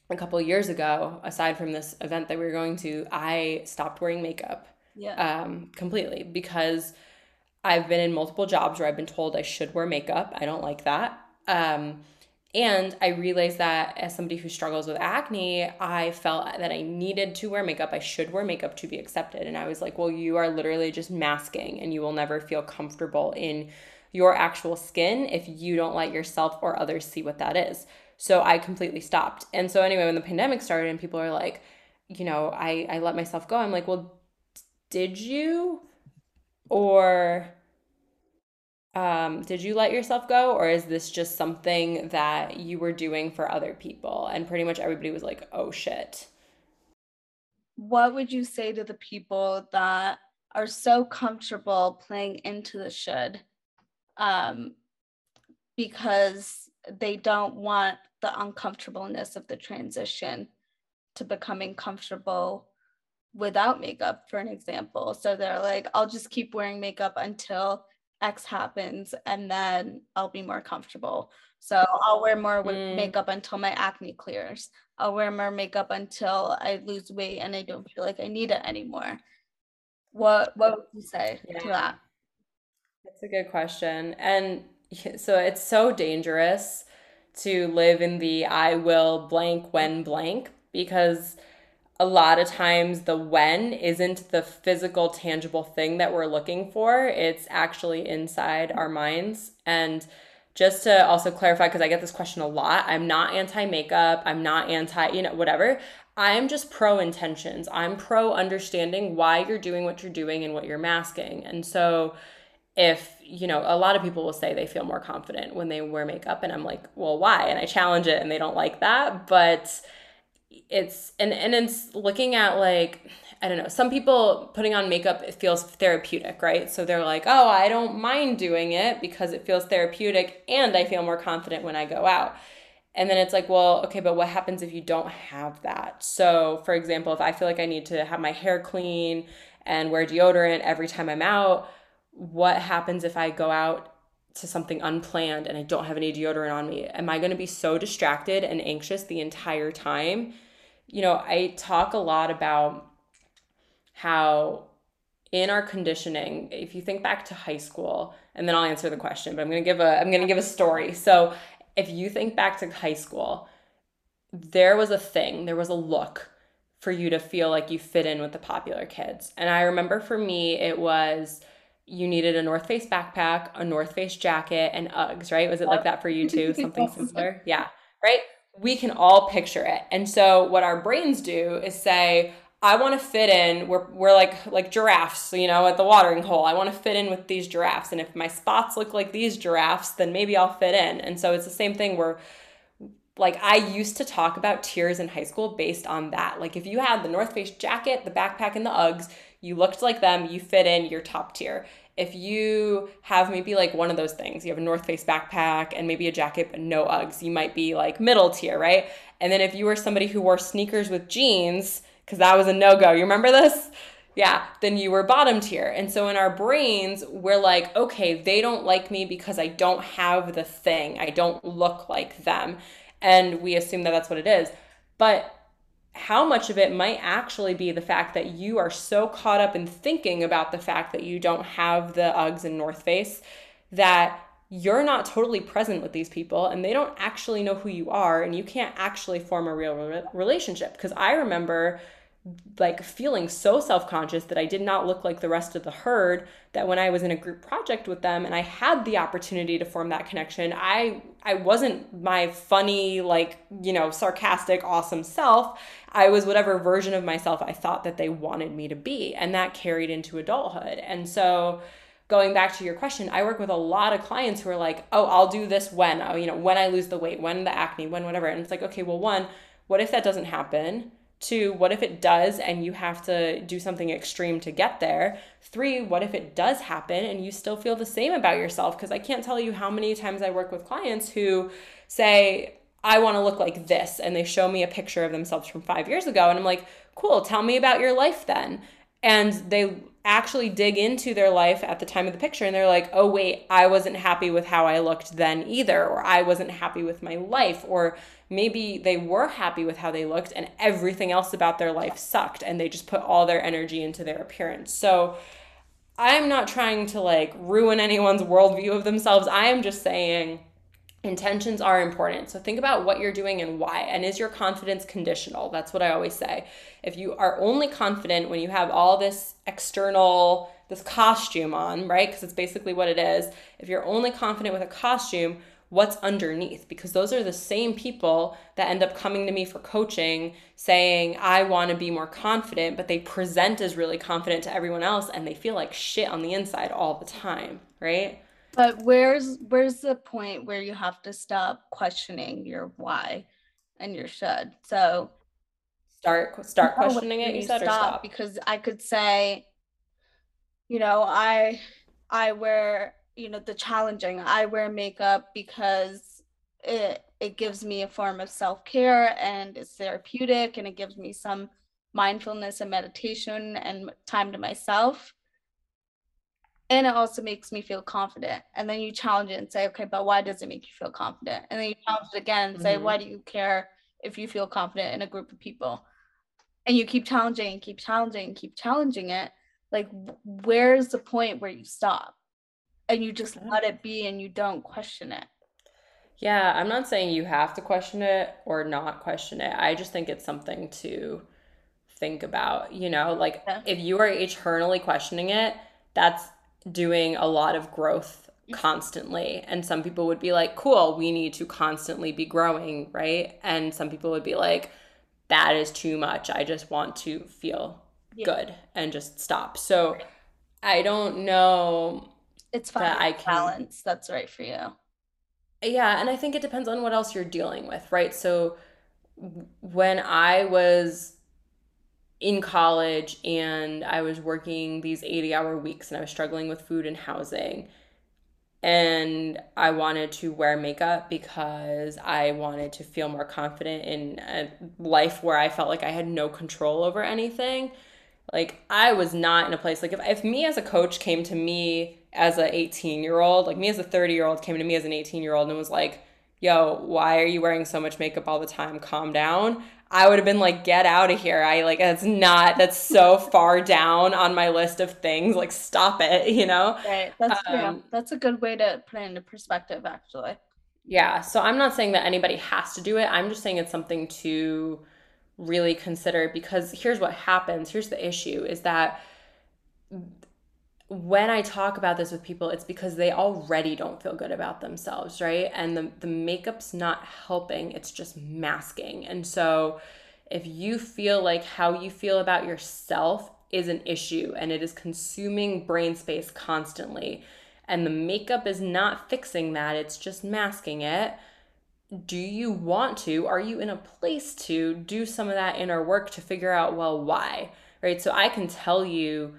a couple years ago, aside from this event that we were going to, I stopped wearing makeup. Yeah. Um, completely because I've been in multiple jobs where I've been told I should wear makeup. I don't like that. Um, and I realized that as somebody who struggles with acne, I felt that I needed to wear makeup. I should wear makeup to be accepted. And I was like, well, you are literally just masking and you will never feel comfortable in your actual skin if you don't let yourself or others see what that is. So I completely stopped. And so anyway, when the pandemic started and people are like, you know, I, I let myself go, I'm like, well, did you? Or um, did you let yourself go? Or is this just something that you were doing for other people? And pretty much everybody was like, oh shit. What would you say to the people that are so comfortable playing into the should um, because they don't want the uncomfortableness of the transition to becoming comfortable without makeup, for an example. So they're like, I'll just keep wearing makeup until X happens and then I'll be more comfortable. So I'll wear more mm. makeup until my acne clears. I'll wear more makeup until I lose weight and I don't feel like I need it anymore. What what would you say yeah. to that? That's a good question. And so it's so dangerous to live in the I will blank when blank because a lot of times the when isn't the physical tangible thing that we're looking for. It's actually inside our minds. And just to also clarify because i get this question a lot i'm not anti makeup i'm not anti you know whatever. I'm just pro intentions. I'm pro understanding why you're doing what you're doing and what you're masking. And so if you know a lot of people will say they feel more confident when they wear makeup and i'm like well why? And i challenge it and they don't like that. But it's and and it's looking at like I don't know. Some people putting on makeup it feels therapeutic, right? So they're like, "Oh, I don't mind doing it because it feels therapeutic and I feel more confident when I go out." And then it's like, "Well, okay, but what happens if you don't have that?" So, for example, if I feel like I need to have my hair clean and wear deodorant every time I'm out, what happens if I go out to something unplanned and I don't have any deodorant on me? Am I going to be so distracted and anxious the entire time? You know, I talk a lot about how in our conditioning, if you think back to high school, and then I'll answer the question, but I'm going to give a I'm going to give a story. So, if you think back to high school, there was a thing, there was a look for you to feel like you fit in with the popular kids. And I remember for me it was you needed a North Face backpack, a North Face jacket, and Uggs, right? Was it like that for you too? Something similar? Yeah, right? We can all picture it. And so what our brains do is say, I want to fit in. We're, we're like like giraffes, you know, at the watering hole. I want to fit in with these giraffes. And if my spots look like these giraffes, then maybe I'll fit in. And so it's the same thing where like I used to talk about tiers in high school based on that. Like if you had the North Face jacket, the backpack, and the Uggs, you looked like them, you fit in, you're top tier. If you have maybe like one of those things, you have a North Face backpack and maybe a jacket but no Uggs, you might be like middle tier, right? And then if you were somebody who wore sneakers with jeans, because that was a no go, you remember this? Yeah, then you were bottom tier. And so in our brains, we're like, okay, they don't like me because I don't have the thing, I don't look like them. And we assume that that's what it is. But how much of it might actually be the fact that you are so caught up in thinking about the fact that you don't have the Uggs and North Face that you're not totally present with these people and they don't actually know who you are and you can't actually form a real re- relationship. Because i remember like feeling so self-conscious that I did not look like the rest of the herd that when I was in a group project with them and I had the opportunity to form that connection I I wasn't my funny like you know sarcastic awesome self. I was whatever version of myself I thought that they wanted me to be and that carried into adulthood. And so going back to your question I work with a lot of clients who are like oh I'll do this when oh, you know when I lose the weight when the acne when whatever. And it's like okay well one what if that doesn't happen Two, what if it does and you have to do something extreme to get there? Three, what if it does happen and you still feel the same about yourself? Because I can't tell you how many times I work with clients who say, I want to look like this. And they show me a picture of themselves from five years ago. And I'm like, cool, tell me about your life then. And they actually dig into their life at the time of the picture and they're like, oh, wait, I wasn't happy with how I looked then either, or I wasn't happy with my life, or maybe they were happy with how they looked and everything else about their life sucked and they just put all their energy into their appearance. So I'm not trying to like ruin anyone's worldview of themselves. I am just saying, Intentions are important. So think about what you're doing and why. And is your confidence conditional? That's what I always say. If you are only confident when you have all this external, this costume on, right? Because it's basically what it is. If you're only confident with a costume, what's underneath because those are the same people that end up coming to me for coaching saying I want to be more confident but they present as really confident to everyone else and they feel like shit on the inside all the time, right? But where's where's the point where you have to stop questioning your why and your should? So start start questioning it you said stop, stop? Because I could say you know, I I wear you know the challenging. I wear makeup because it it gives me a form of self-care and it's therapeutic and it gives me some mindfulness and meditation and time to myself and it also makes me feel confident and then you challenge it and say okay but why does it make you feel confident and then you challenge it again and say mm-hmm. why do you care if you feel confident in a group of people and you keep challenging and keep challenging and keep challenging it like where's the point where you stop and you just let it be and you don't question it. Yeah, I'm not saying you have to question it or not question it. I just think it's something to think about, you know, like yeah. if you are eternally questioning it, that's doing a lot of growth mm-hmm. constantly. And some people would be like, cool, we need to constantly be growing, right? And some people would be like, that is too much. I just want to feel yeah. good and just stop. So I don't know it's fine that I can balance that's right for you. Yeah, and I think it depends on what else you're dealing with, right? So when I was in college and I was working these 80 hour weeks and I was struggling with food and housing and I wanted to wear makeup because I wanted to feel more confident in a life where I felt like I had no control over anything. Like I was not in a place like if, if me as a coach came to me as a 18 year old, like me as a 30 year old came to me as an 18 year old and was like, yo, why are you wearing so much makeup all the time? Calm down. I would have been like, get out of here. I like, that's not, that's so far down on my list of things. Like, stop it, you know? Right. That's, um, that's a good way to put it into perspective, actually. Yeah. So I'm not saying that anybody has to do it. I'm just saying it's something to really consider because here's what happens. Here's the issue is that when I talk about this with people, it's because they already don't feel good about themselves, right? And the, the makeup's not helping, it's just masking. And so if you feel like how you feel about yourself is an issue and it is consuming brain space constantly, and the makeup is not fixing that, it's just masking it. Do you want to? Are you in a place to do some of that inner work to figure out, well, why? Right? So I can tell you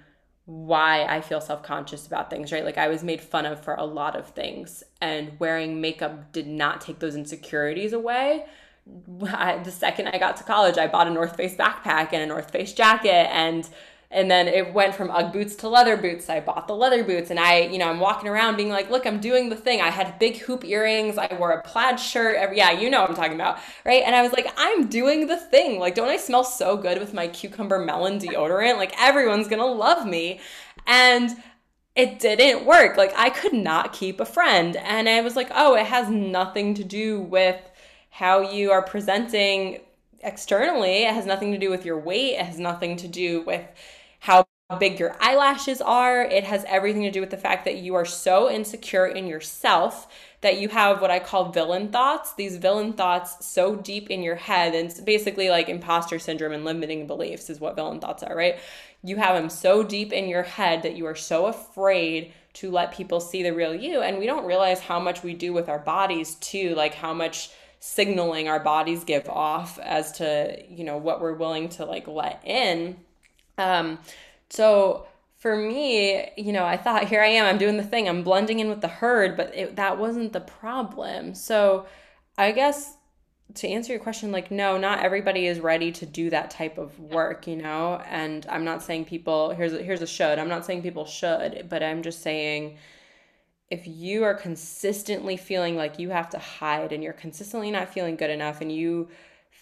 why I feel self conscious about things, right? Like I was made fun of for a lot of things, and wearing makeup did not take those insecurities away. I, the second I got to college, I bought a North Face backpack and a North Face jacket, and and then it went from UGG boots to leather boots. I bought the leather boots and I, you know, I'm walking around being like, look, I'm doing the thing. I had big hoop earrings. I wore a plaid shirt. Yeah, you know what I'm talking about. Right. And I was like, I'm doing the thing. Like, don't I smell so good with my cucumber melon deodorant? Like, everyone's going to love me. And it didn't work. Like, I could not keep a friend. And I was like, oh, it has nothing to do with how you are presenting externally. It has nothing to do with your weight. It has nothing to do with how big your eyelashes are. It has everything to do with the fact that you are so insecure in yourself that you have what I call villain thoughts. These villain thoughts so deep in your head, and it's basically like imposter syndrome and limiting beliefs is what villain thoughts are, right? You have them so deep in your head that you are so afraid to let people see the real you. And we don't realize how much we do with our bodies too, like how much signaling our bodies give off as to, you know, what we're willing to like let in um, so for me, you know, I thought, here I am, I'm doing the thing, I'm blending in with the herd, but it, that wasn't the problem. So I guess to answer your question, like, no, not everybody is ready to do that type of work, you know? And I'm not saying people, here's a, here's a should, I'm not saying people should, but I'm just saying, if you are consistently feeling like you have to hide and you're consistently not feeling good enough and you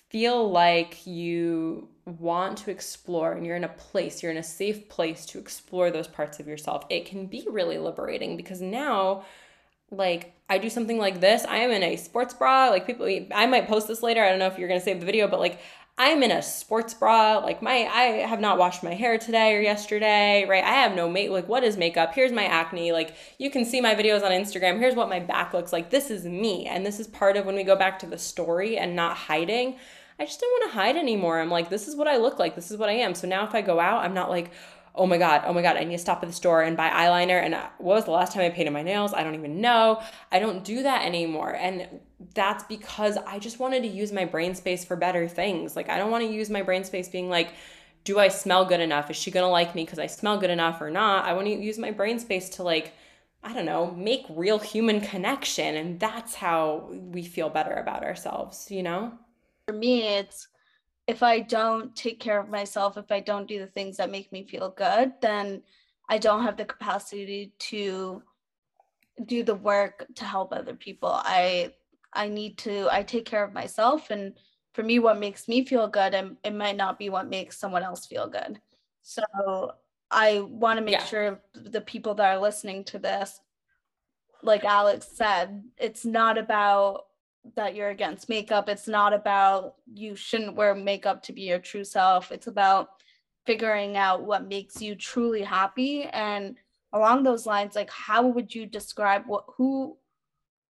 feel like you want to explore and you're in a place, you're in a safe place to explore those parts of yourself, it can be really liberating because now, like, I do something like this. I am in a sports bra. Like, people, I might post this later. I don't know if you're going to save the video, but like, I'm in a sports bra. Like my I have not washed my hair today or yesterday, right? I have no make like what is makeup? Here's my acne. Like you can see my videos on Instagram. Here's what my back looks like. This is me. And this is part of when we go back to the story and not hiding. I just don't want to hide anymore. I'm like, this is what I look like. This is what I am. So now if I go out, I'm not like, oh my god, oh my god, I need to stop at the store and buy eyeliner. And uh, what was the last time I painted my nails? I don't even know. I don't do that anymore. And that's because I just wanted to use my brain space for better things. Like, I don't want to use my brain space being like, do I smell good enough? Is she gonna like me because I smell good enough or not? I want to use my brain space to like, I don't know, make real human connection. And that's how we feel better about ourselves, you know? For me, it's if I don't take care of myself, if I don't do the things that make me feel good, then I don't have the capacity to do the work to help other people. I I need to I take care of myself and for me what makes me feel good and it might not be what makes someone else feel good. So I want to make yeah. sure the people that are listening to this like Alex said, it's not about that you're against makeup. It's not about you shouldn't wear makeup to be your true self. It's about figuring out what makes you truly happy and along those lines like how would you describe what who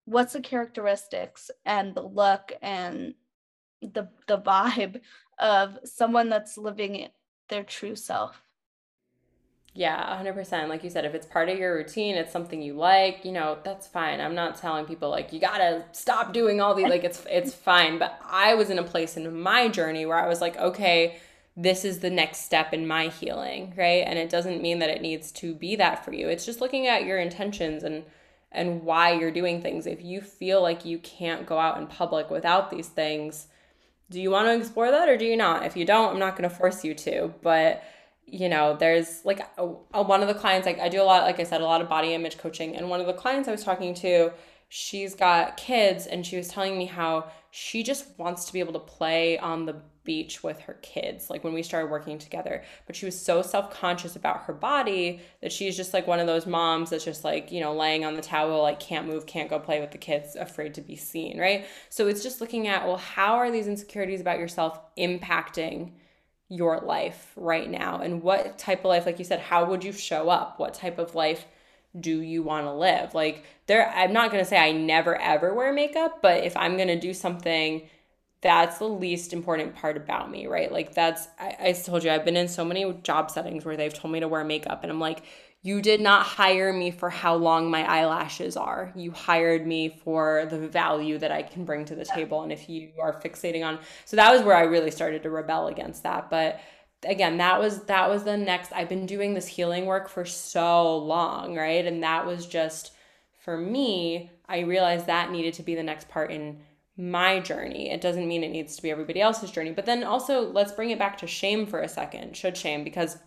what's the characteristics and the look and the the vibe of someone that's living their true self yeah, 100%. Like you said, if it's part of your routine, it's something you like, you know, that's fine. I'm not telling people like you got to stop doing all these like it's it's fine, but I was in a place in my journey where I was like, okay, this is the next step in my healing, right? And it doesn't mean that it needs to be that for you. It's just looking at your intentions and and why you're doing things. If you feel like you can't go out in public without these things, do you want to explore that or do you not? If you don't, I'm not going to force you to, but you know, there's like a, a, one of the clients, like I do a lot, like I said, a lot of body image coaching. And one of the clients I was talking to, she's got kids and she was telling me how she just wants to be able to play on the beach with her kids, like when we started working together. But she was so self conscious about her body that she's just like one of those moms that's just like, you know, laying on the towel, like can't move, can't go play with the kids, afraid to be seen, right? So it's just looking at, well, how are these insecurities about yourself impacting? Your life right now? And what type of life like you said how would you show up? What type of life do you want to live? Like there i'm not going to say i never ever wear makeup but if i'm going to do something that's the least important part about me right? Like that's I, I told you i've been in so many job settings where they've told me to wear makeup and i'm like you did not hire me for how long my eyelashes are. You hired me for the value that I can bring to the table. And if you are fixating on, so that was where I really started to rebel against that. But again, that was that was the next. I've been doing this healing work for so long, right? And that was just for me. I realized that needed to be the next part in my journey. It doesn't mean it needs to be everybody else's journey. But then also, let's bring it back to shame for a second. Should shame because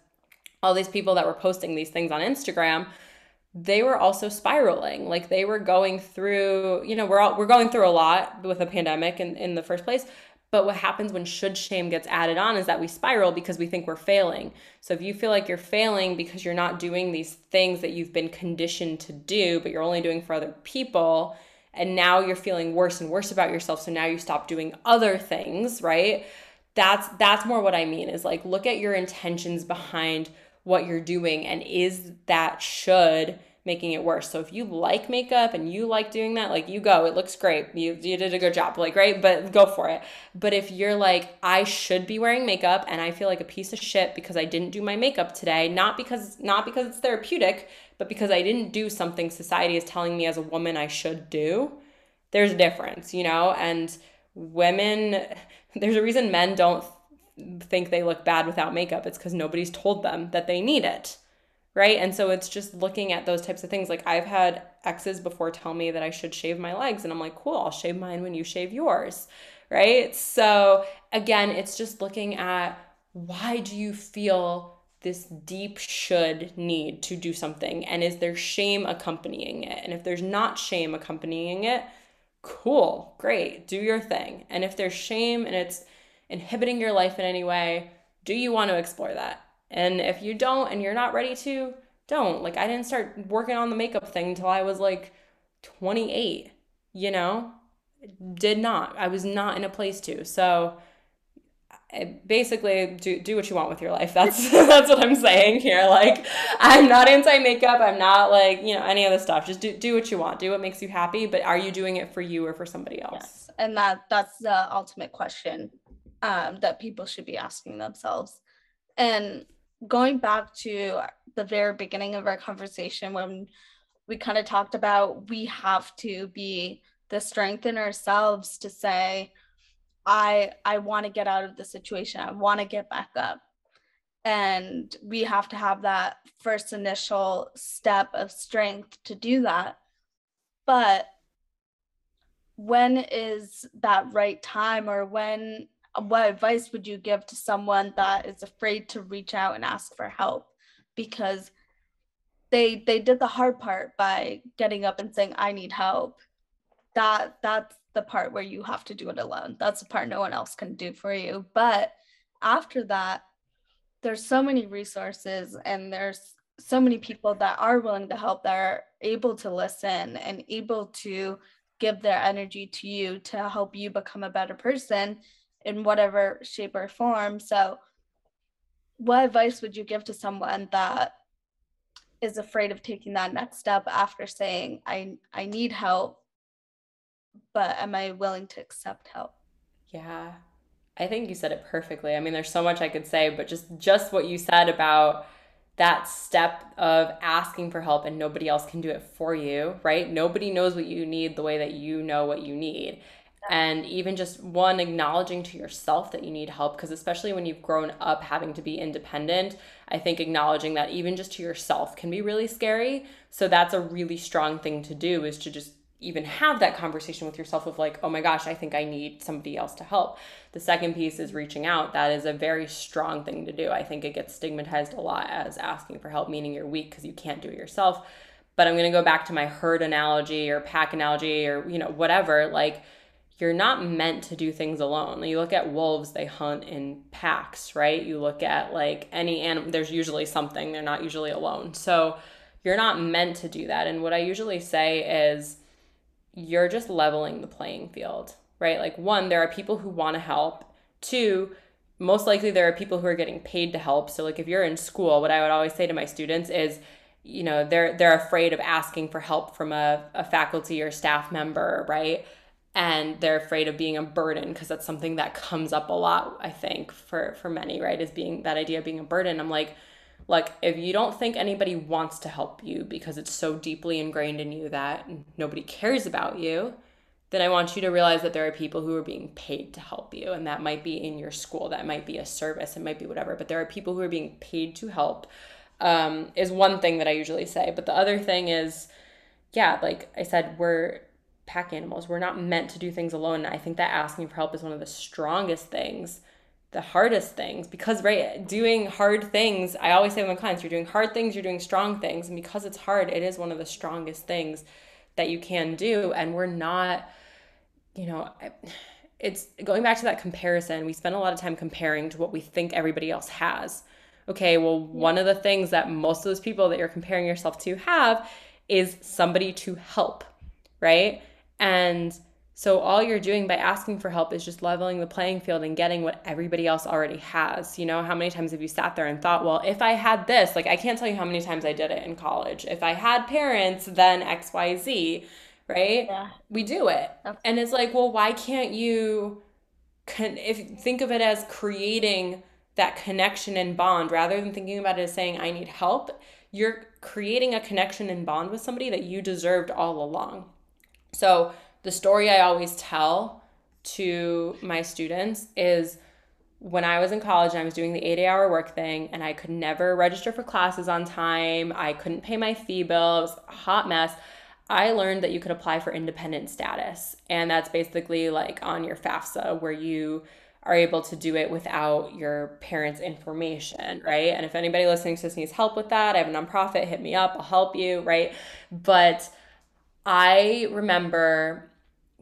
all these people that were posting these things on Instagram, they were also spiraling. Like they were going through, you know, we're all we're going through a lot with a pandemic in, in the first place. But what happens when should shame gets added on is that we spiral because we think we're failing. So if you feel like you're failing because you're not doing these things that you've been conditioned to do, but you're only doing for other people, and now you're feeling worse and worse about yourself, so now you stop doing other things, right? That's that's more what I mean is like look at your intentions behind what you're doing and is that should making it worse. So if you like makeup and you like doing that, like you go, it looks great. You you did a good job, like right, but go for it. But if you're like I should be wearing makeup and I feel like a piece of shit because I didn't do my makeup today, not because not because it's therapeutic, but because I didn't do something society is telling me as a woman I should do. There's a difference, you know? And women there's a reason men don't think they look bad without makeup. It's because nobody's told them that they need it. Right. And so it's just looking at those types of things. Like I've had exes before tell me that I should shave my legs. And I'm like, cool, I'll shave mine when you shave yours. Right. So again, it's just looking at why do you feel this deep should need to do something? And is there shame accompanying it? And if there's not shame accompanying it, cool, great, do your thing. And if there's shame and it's inhibiting your life in any way, do you want to explore that? And if you don't and you're not ready to, don't. Like I didn't start working on the makeup thing until I was like 28, you know? Did not. I was not in a place to. So basically do do what you want with your life. That's that's what I'm saying here. Like I'm not anti makeup. I'm not like you know any of the stuff. Just do do what you want. Do what makes you happy. But are you doing it for you or for somebody else? Yes, and that that's the ultimate question um, that people should be asking themselves. And going back to the very beginning of our conversation when we kind of talked about we have to be the strength in ourselves to say i i want to get out of the situation. I want to get back up. And we have to have that first initial step of strength to do that. But when is that right time or when what advice would you give to someone that is afraid to reach out and ask for help? Because they they did the hard part by getting up and saying i need help. That that's the part where you have to do it alone. That's the part no one else can do for you. But after that there's so many resources and there's so many people that are willing to help that are able to listen and able to give their energy to you to help you become a better person in whatever shape or form. So what advice would you give to someone that is afraid of taking that next step after saying i i need help but am i willing to accept help? Yeah. I think you said it perfectly. I mean there's so much i could say but just just what you said about that step of asking for help and nobody else can do it for you right? Nobody knows what you need the way that you know what you need and even just one acknowledging to yourself that you need help because especially when you've grown up having to be independent i think acknowledging that even just to yourself can be really scary. So that's a really strong thing to do is to just even have that conversation with yourself of like oh my gosh i think i need somebody else to help. The second piece is reaching out. That is a very strong thing to do. I think it gets stigmatized a lot as asking for help meaning you're weak because you can't do it yourself. But i'm going to go back to my herd analogy or pack analogy or you know whatever like you're not meant to do things alone. You look at wolves, they hunt in packs, right? You look at like any animal, there's usually something, they're not usually alone. So you're not meant to do that. And what I usually say is you're just leveling the playing field, right? Like, one, there are people who want to help. Two, most likely there are people who are getting paid to help. So, like, if you're in school, what I would always say to my students is, you know, they're they're afraid of asking for help from a, a faculty or staff member, right? And they're afraid of being a burden because that's something that comes up a lot i think for for many right is being that idea of being a burden. I'm like like if you don't think anybody wants to help you because it's so deeply ingrained in you that nobody cares about you then i want you to realize that there are people who are being paid to help you and that might be in your school that might be a service it might be whatever but there are people who are being paid to help um, is one thing that i usually say. But the other thing is yeah like i said we're pack animals. We're not meant to do things alone. And I think that asking for help is one of the strongest things, the hardest things, because right, doing hard things, I always say to my clients, you're doing hard things, you're doing strong things. And because it's hard, it is one of the strongest things that you can do. And we're not, you know, it's going back to that comparison. We spend a lot of time comparing to what we think everybody else has. Okay, well, one of the things that most of those people that you're comparing yourself to have is somebody to help, right? And so all you're doing by asking for help is just leveling the playing field and getting what everybody else already has. You know, how many times have you sat there and thought, well, if I had this, like I can't tell you how many times I did it in college. If I had parents, then XYZ, right? Yeah. We do it. And it's like, well, why can't you con- if think of it as creating that connection and bond rather than thinking about it as saying I need help, you're creating a connection and bond with somebody that you deserved all along. So, the story I always tell to my students is when I was in college I was doing the eight hour work thing and I could never register for classes on time. I couldn't pay my fee bill. It was a hot mess. I learned that you could apply for independent status. And that's basically like on your FAFSA where you are able to do it without your parents' information, right? And if anybody listening to this needs help with that, I have a nonprofit, hit me up, I'll help you, right? But I remember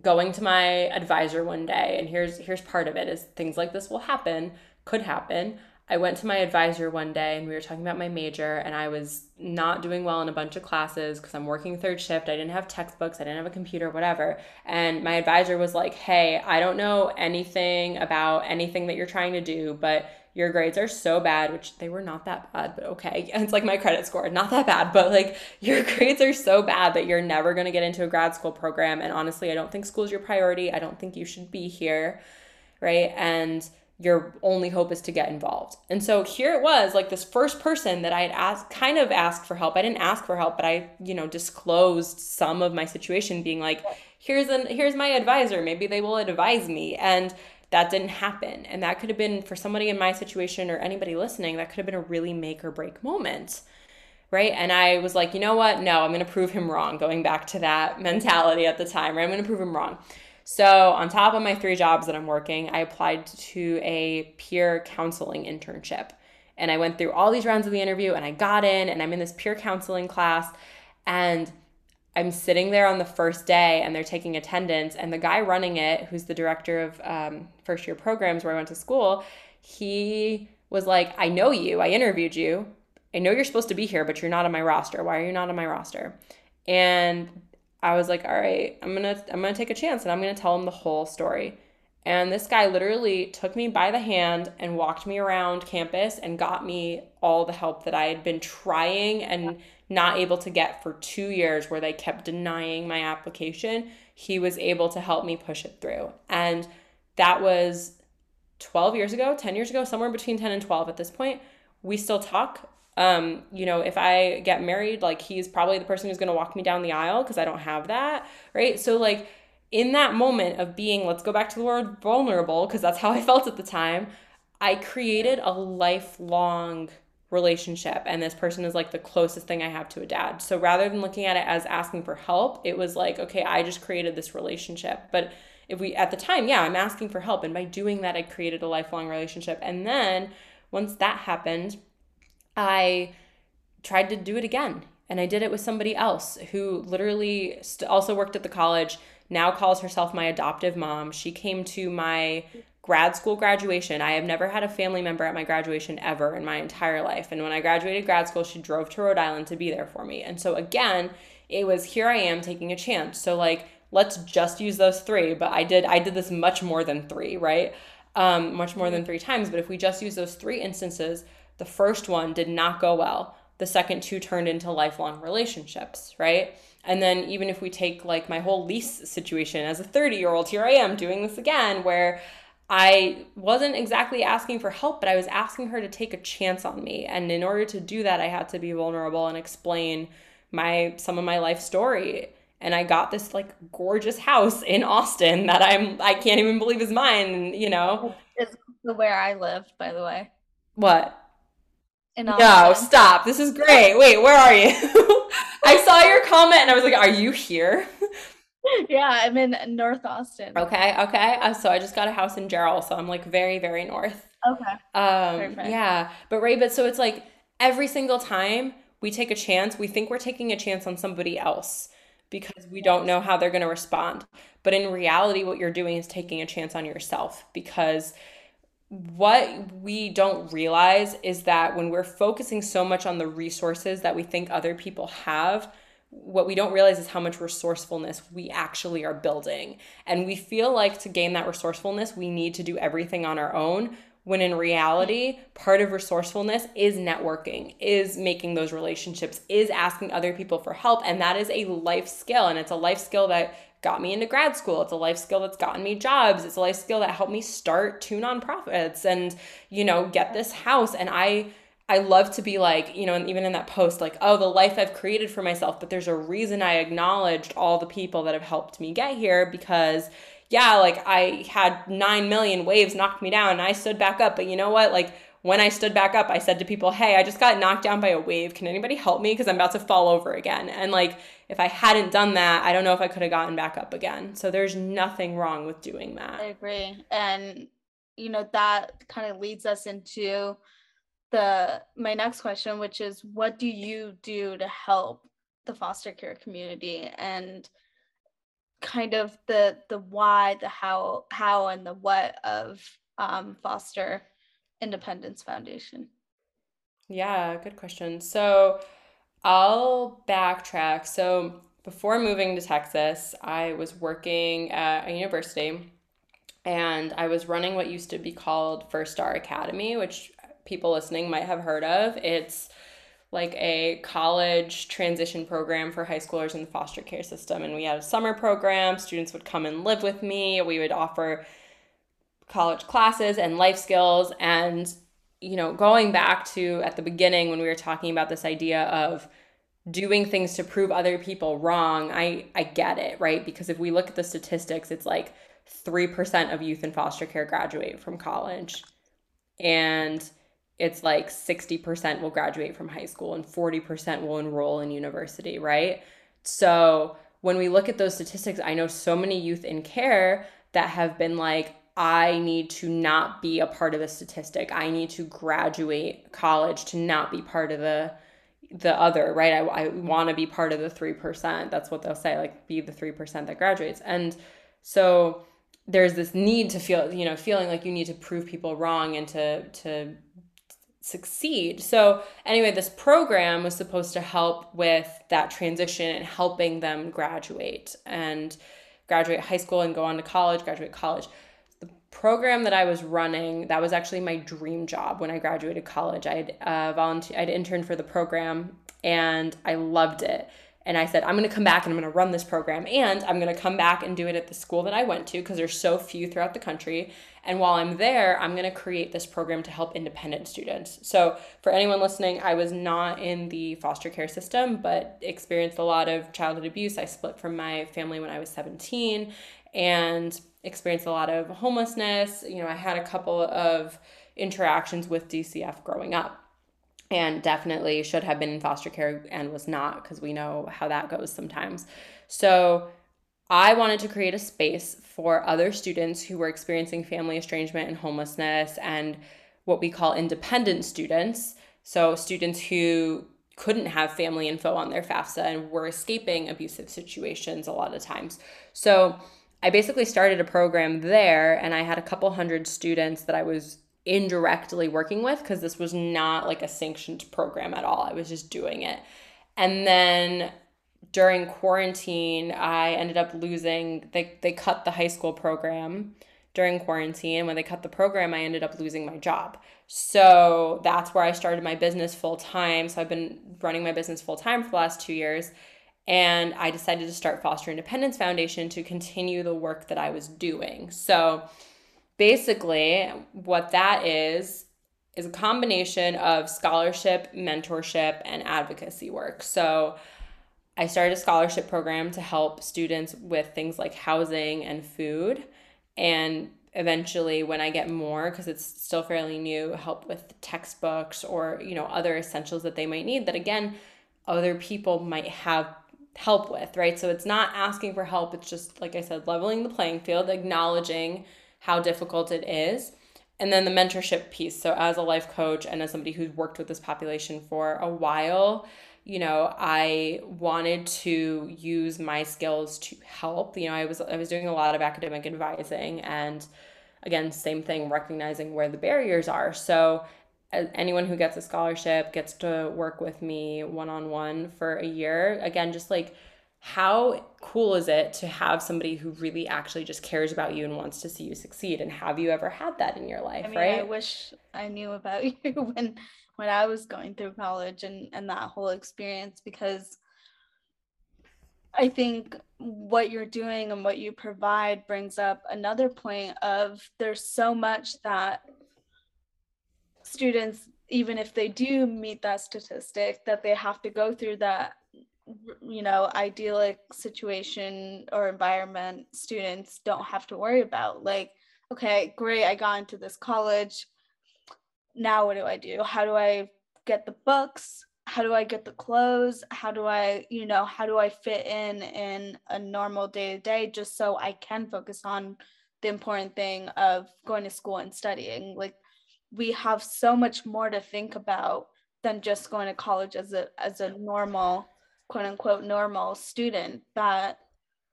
going to my advisor one day and here's here's part of it is things like this will happen, could happen. I went to my advisor one day and we were talking about my major, and I was not doing well in a bunch of classes because I'm working third shift. I didn't have textbooks, I didn't have a computer, whatever. And my advisor was like, Hey, I don't know anything about anything that you're trying to do, but your grades are so bad, which they were not that bad, but okay. And it's like my credit score, not that bad, but like your grades are so bad that you're never going to get into a grad school program. And honestly, I don't think school's your priority. I don't think you should be here. Right. And your only hope is to get involved. And so here it was like this first person that I had asked kind of asked for help. I didn't ask for help, but I, you know, disclosed some of my situation being like, here's an here's my advisor, maybe they will advise me. And that didn't happen. And that could have been for somebody in my situation or anybody listening, that could have been a really make or break moment. Right. And I was like, you know what? No, I'm going to prove him wrong, going back to that mentality at the time, right? I'm going to prove him wrong. So, on top of my three jobs that I'm working, I applied to a peer counseling internship. And I went through all these rounds of the interview and I got in and I'm in this peer counseling class and I'm sitting there on the first day and they're taking attendance and the guy running it, who's the director of um, first year programs where I went to school, he was like, I know you, I interviewed you. I know you're supposed to be here, but you're not on my roster. Why are you not on my roster? And I was like, all right, I'm gonna I'm gonna take a chance and I'm gonna tell him the whole story. And this guy literally took me by the hand and walked me around campus and got me all the help that I had been trying and not able to get for two years, where they kept denying my application. He was able to help me push it through. And that was 12 years ago, 10 years ago, somewhere between 10 and 12 at this point. We still talk um, you know, if I get married, like he's probably the person who's going to walk me down the aisle because I don't have that, right? So like in that moment of being, let's go back to the word vulnerable because that's how I felt at the time. I created a lifelong relationship and this person is like the closest thing I have to a dad. So rather than looking at it as asking for help, it was like, okay, I just created this relationship. But if we at the time, yeah, I'm asking for help and by doing that I created a lifelong relationship. And then once that happened, I tried to do it again. And I did it with somebody else who literally st- also worked at the college, now calls herself my adoptive mom. She came to my grad school graduation. I have never had a family member at my graduation ever in my entire life. And when I graduated grad school, she drove to Rhode Island to be there for me. And so again, it was here I am taking a chance. So like let's just use those three, but I did I did this much more than 3, right? Um much more than 3 times, but if we just use those three instances, the first one did not go well. The second two turned into lifelong relationships, right? And then even if we take like my whole lease situation as a 30 year old, here I am doing this again where I wasn't exactly asking for help, but I was asking her to take a chance on me. And in order to do that, I had to be vulnerable and explain my some of my life story. And I got this like gorgeous house in Austin that I'm I can't even believe is mine, you know. It's where I lived, by the way. What? No, stop. This is great. Wait, where are you? I saw your comment and I was like, are you here? yeah, I'm in North Austin. Okay, okay. Uh, so I just got a house in Jarrell, so I'm like very, very north. Okay. Um, Perfect. yeah, but right, but so it's like every single time we take a chance, we think we're taking a chance on somebody else because we don't know how they're going to respond. But in reality, what you're doing is taking a chance on yourself because what we don't realize is that when we're focusing so much on the resources that we think other people have, what we don't realize is how much resourcefulness we actually are building. And we feel like to gain that resourcefulness, we need to do everything on our own. When in reality, part of resourcefulness is networking, is making those relationships, is asking other people for help. And that is a life skill. And it's a life skill that got me into grad school. It's a life skill that's gotten me jobs. It's a life skill that helped me start two nonprofits and, you know, get this house. And I, I love to be like, you know, and even in that post, like, oh, the life I've created for myself, but there's a reason I acknowledged all the people that have helped me get here because, yeah, like I had 9 million waves knock me down and I stood back up. But you know what? Like, when I stood back up, I said to people, Hey, I just got knocked down by a wave. Can anybody help me? Because I'm about to fall over again. And like, if I hadn't done that, I don't know if I could have gotten back up again. So there's nothing wrong with doing that. I agree. And, you know, that kind of leads us into the my next question which is what do you do to help the foster care community and kind of the the why the how how and the what of um, foster Independence Foundation? Yeah, good question. So I'll backtrack. So before moving to Texas, I was working at a university and I was running what used to be called First Star Academy, which people listening might have heard of. It's like a college transition program for high schoolers in the foster care system. And we had a summer program. Students would come and live with me. We would offer college classes and life skills. And, you know, going back to at the beginning when we were talking about this idea of doing things to prove other people wrong, I, I get it, right? Because if we look at the statistics, it's like 3% of youth in foster care graduate from college. And it's like 60% will graduate from high school and 40% will enroll in university, right? So when we look at those statistics, I know so many youth in care that have been like, I need to not be a part of the statistic. I need to graduate college to not be part of the the other, right? I, I want to be part of the 3%. That's what they'll say, like be the 3% that graduates. And so there's this need to feel, you know, feeling like you need to prove people wrong and to to succeed. So, anyway, this program was supposed to help with that transition and helping them graduate and graduate high school and go on to college, graduate college. Program that I was running, that was actually my dream job when I graduated college. I had uh, volunteer, I'd interned for the program and I loved it and I said, I'm going to come back and I'm going to run this program. And I'm going to come back and do it at the school that I went to because there's so few throughout the country. And while I'm there, I'm going to create this program to help independent students. So, for anyone listening, I was not in the foster care system, but experienced a lot of childhood abuse. I split from my family when I was 17 and experienced a lot of homelessness. You know, I had a couple of interactions with DCF growing up and definitely should have been in foster care and was not because we know how that goes sometimes. So I wanted to create a space for other students who were experiencing family estrangement and homelessness and what we call independent students. So students who couldn't have family info on their FAFSA and were escaping abusive situations a lot of times. So I basically started a program there and I had a couple hundred students that I was indirectly working with because this was not like a sanctioned program at all. I was just doing it. And then during quarantine, I ended up losing they they cut the high school program during quarantine. When they cut the program, I ended up losing my job. So that's where I started my business full time. So I've been running my business full time for the last 2 years. And I decided to start Foster Independence Foundation to continue the work that I was doing. So basically, what that is, is a combination of scholarship, mentorship, and advocacy work. So, I started a scholarship program to help students with things like housing and food. And eventually, when I get more, because it's still fairly new, help with textbooks or, you know, other essentials that they might need that, again, other people might have help with, right? So it's not asking for help. It's just, like I said, leveling the playing field, acknowledging how difficult it is. And then the mentorship piece. So, as a life coach and as somebody who's worked with this population for a while, you know, I wanted to use my skills to help. You know, I was I was doing a lot of academic advising and again, same thing, recognizing where the barriers are. So, anyone who gets a scholarship gets to work with me one on one for a year. Again, just like how cool is it to have somebody who really actually just cares about you and wants to see you succeed and have you ever had that in your life I mean, right i wish i knew about you when when i was going through college and and that whole experience because i think what you're doing and what you provide brings up another point of there's so much that students even if they do meet that statistic that they have to go through that you know idyllic situation or environment students don't have to worry about like okay great i got into this college. Now what do i do? How do i get the books? How do i get the clothes? How do i you know how do i fit in in a normal day to day just so i can focus on the important thing of going to school and studying? Like we have so much more to think about than just going to college as a as a normal quote unquote normal student that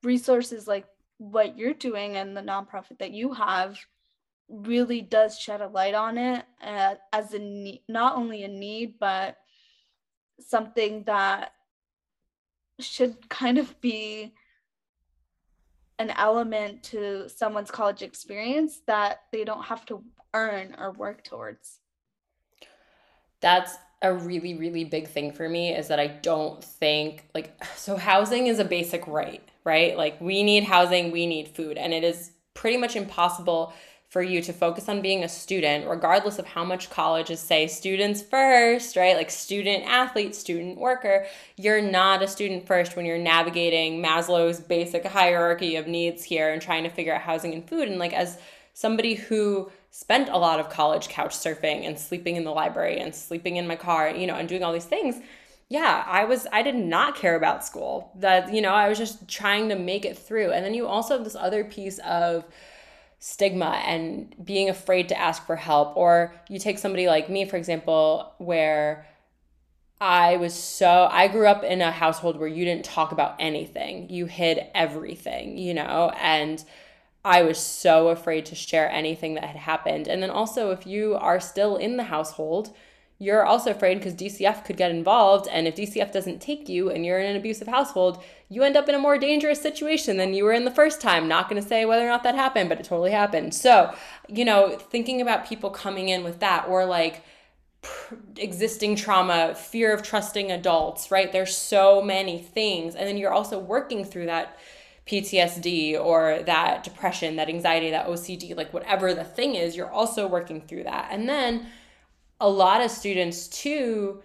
resources like what you're doing and the nonprofit that you have really does shed a light on it uh, as a need, not only a need, but something that should kind of be an element to someone's college experience that they don't have to earn or work towards. That's a really, really big thing for me is that I don't think like so housing is a basic right, right? Like we need housing, we need food, and it is pretty much impossible for you to focus on being a student, regardless of how much colleges say students first, right? Like student athlete, student worker. You're not a student first when you're navigating Maslow's basic hierarchy of needs here and trying to figure out housing and food. And like, as somebody who spent a lot of college couch surfing and sleeping in the library and sleeping in my car, you know, and doing all these things, yeah, I was I did not care about school. That, you know, I was just trying to make it through. And then you also have this other piece of stigma and being afraid to ask for help. Or you take somebody like me, for example, where I was so, I grew up in a household where you didn't talk about anything, you hid everything, you know, and I was so afraid to share anything that had happened. And then also, if you are still in the household, you're also afraid because DCF could get involved. And if DCF doesn't take you and you're in an abusive household, you end up in a more dangerous situation than you were in the first time. Not going to say whether or not that happened, but it totally happened. So, you know, thinking about people coming in with that or like, existing trauma, fear of trusting adults, right? There's so many things. And then you're also working through that PTSD or that depression, that anxiety, that OCD, like whatever the thing is, you're also working through that. And then a lot of students too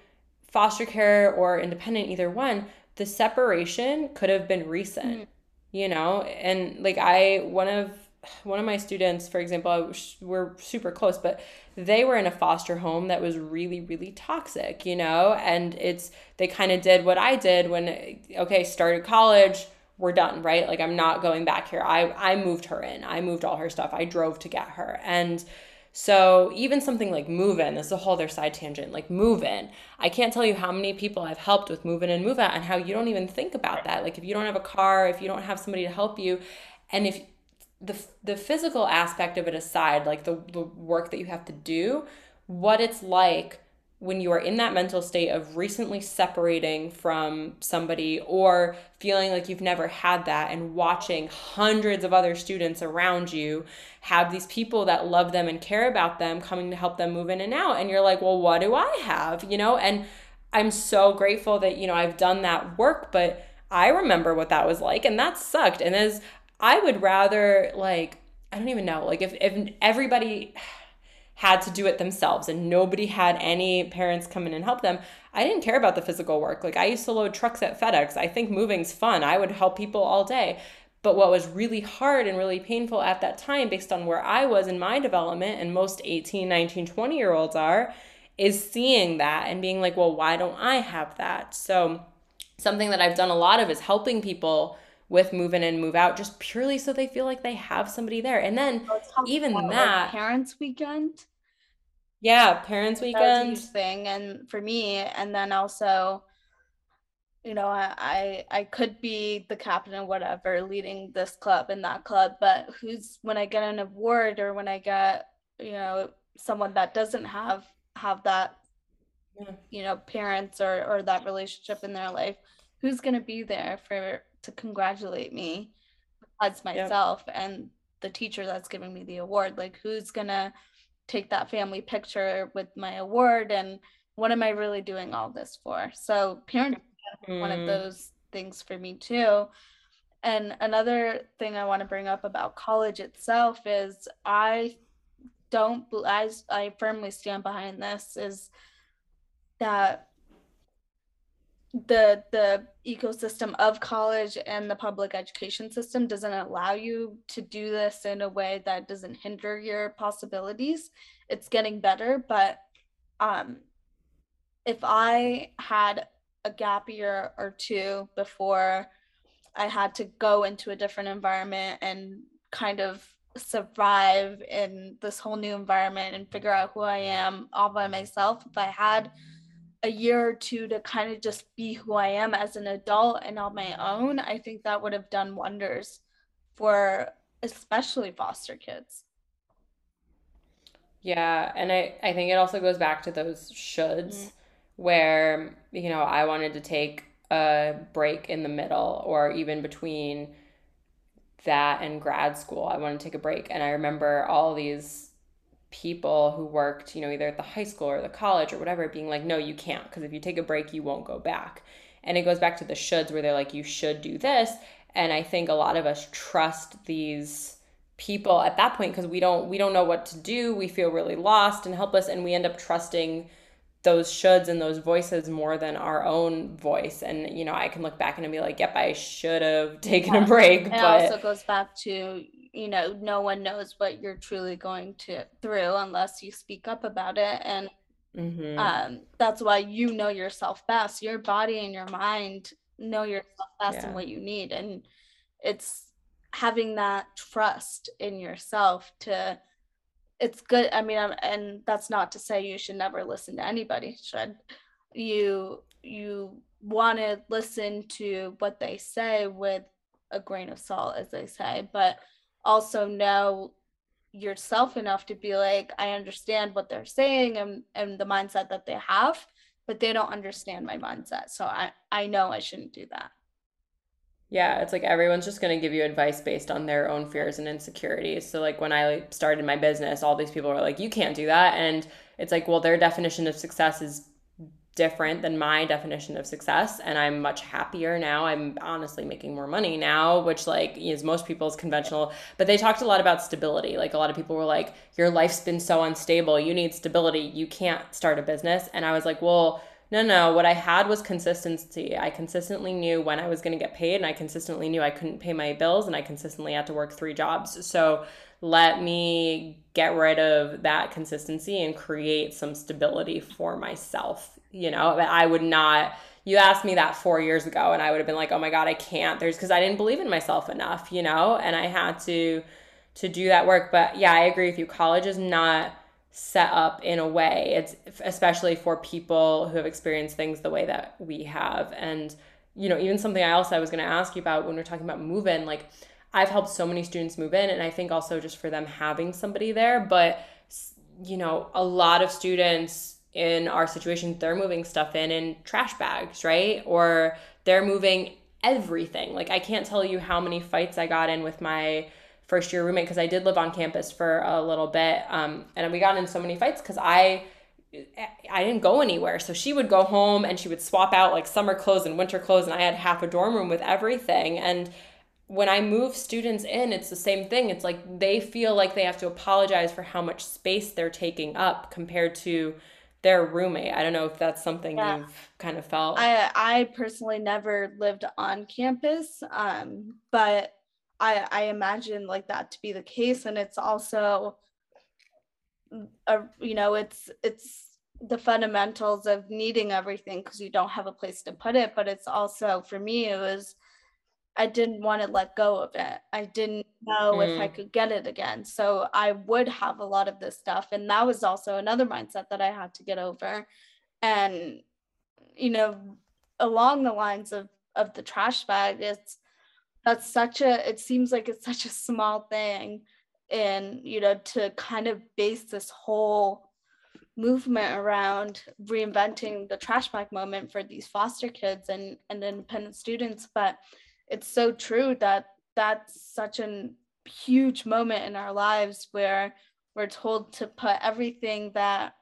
foster care or independent either one the separation could have been recent mm-hmm. you know? And like i one of one of my students for example we're super close but they were in a foster home that was really really toxic you know? And it's they kind of did what i did when okay started college we're done right? Like i'm not going back here. I i moved her in. I moved all her stuff. I drove to get her. And so even something like move in, this is a whole other side tangent, like move in. I can't tell you how many people I've helped with move in and move out and how you don't even think about that. Like if you don't have a car, if you don't have somebody to help you, and if the the physical aspect of it aside, like the, the work that you have to do, what it's like when you are in that mental state of recently separating from somebody or feeling like you've never had that and watching hundreds of other students around you have these people that love them and care about them coming to help them move in and out. And you're like well what do i have? You know and i'm so grateful that you know i've done that work but i remember what that was like and that sucked. And as i would rather like i don't even know like if, if everybody had to do it themselves and nobody had any parents come in and help them. I didn't care about the physical work. Like I used to load trucks at FedEx. I think moving's fun. I would help people all day. But what was really hard and really painful at that time, based on where I was in my development, and most 18, 19, 20 year olds are, is seeing that and being like, well, why don't I have that? So, something that I've done a lot of is helping people with move in and move out just purely so they feel like they have somebody there. And then even that like parents weekend. Yeah, parents weekend thing and for me and then also you know, I, I I could be the captain or whatever, leading this club and that club, but who's when I get an award or when I get, you know, someone that doesn't have have that yeah. you know, parents or or that relationship in their life, who's gonna be there for to congratulate me as myself yep. and the teacher that's giving me the award like who's gonna take that family picture with my award and what am i really doing all this for so parent mm. one of mm. those things for me too and another thing i want to bring up about college itself is i don't I, I firmly stand behind this is that the the ecosystem of college and the public education system doesn't allow you to do this in a way that doesn't hinder your possibilities. It's getting better but um if i had a gap year or two before i had to go into a different environment and kind of survive in this whole new environment and figure out who i am all by myself if i had a year or two to kind of just be who I am as an adult and on my own, I think that would have done wonders for especially foster kids. Yeah, and I I think it also goes back to those shoulds mm-hmm. where, you know, I wanted to take a break in the middle or even between that and grad school. I wanted to take a break and I remember all these people who worked, you know, either at the high school or the college or whatever being like, "No, you can't because if you take a break, you won't go back." And it goes back to the shoulds where they're like, "You should do this." And I think a lot of us trust these people at that point because we don't we don't know what to do we feel really lost and helpless and we end up trusting those shoulds and those voices more than our own voice and you know i can look back and be like yep i should have taken yeah. a break it but... It also goes back to you know no one knows what you're truly going to through unless you speak up about it and mm-hmm. um, that's why you know yourself best your body and your mind know yourself best yeah. and what you need and it's having that trust in yourself to it's good i mean and that's not to say you should never listen to anybody should you you want to listen to what they say with a grain of salt as they say but also know yourself enough to be like i understand what they're saying and and the mindset that they have but they don't understand my mindset so i i know i shouldn't do that yeah, it's like everyone's just going to give you advice based on their own fears and insecurities. So like when I started my business, all these people were like, "You can't do that." And it's like, well, their definition of success is different than my definition of success and I'm much happier now. I'm honestly making more money now, which like is most people's conventional, but they talked a lot about stability. Like a lot of people were like, "Your life's been so unstable. You need stability. You can't start a business." And I was like, "Well, no, no. What I had was consistency. I consistently knew when I was going to get paid, and I consistently knew I couldn't pay my bills, and I consistently had to work three jobs. So let me get rid of that consistency and create some stability for myself. You know, I would not. You asked me that four years ago, and I would have been like, "Oh my god, I can't." There's because I didn't believe in myself enough, you know, and I had to to do that work. But yeah, I agree with you. College is not set up in a way it's especially for people who have experienced things the way that we have and you know even something else i was going to ask you about when we're talking about move in like i've helped so many students move in and i think also just for them having somebody there but you know a lot of students in our situation they're moving stuff in in trash bags right or they're moving everything like i can't tell you how many fights i got in with my first year roommate because I did live on campus for a little bit. Um, and we got in so many fights because I I didn't go anywhere. So she would go home and she would swap out like summer clothes and winter clothes and I had half a dorm room with everything. And when I move students in, it's the same thing. It's like they feel like they have to apologize for how much space they're taking up compared to their roommate. I don't know if that's something yeah. you've kind of felt. I I personally never lived on campus, um, but I I imagine like that to be the case, and it's also a you know it's it's the fundamentals of needing everything because you don't have a place to put it but it's also for me it was i didn't want to let go of it i didn't know mm. if i mm. could get it again so i would have a lot of this stuff and that was also another mindset that i had to get over and you know along the lines of of the trash bag it's that's such a it seems like it's such a small thing and you know to kind of base this whole movement around reinventing the trash bag moment for these foster kids and, and independent students but it's so true that that's such a huge moment in our lives where we're told to put everything that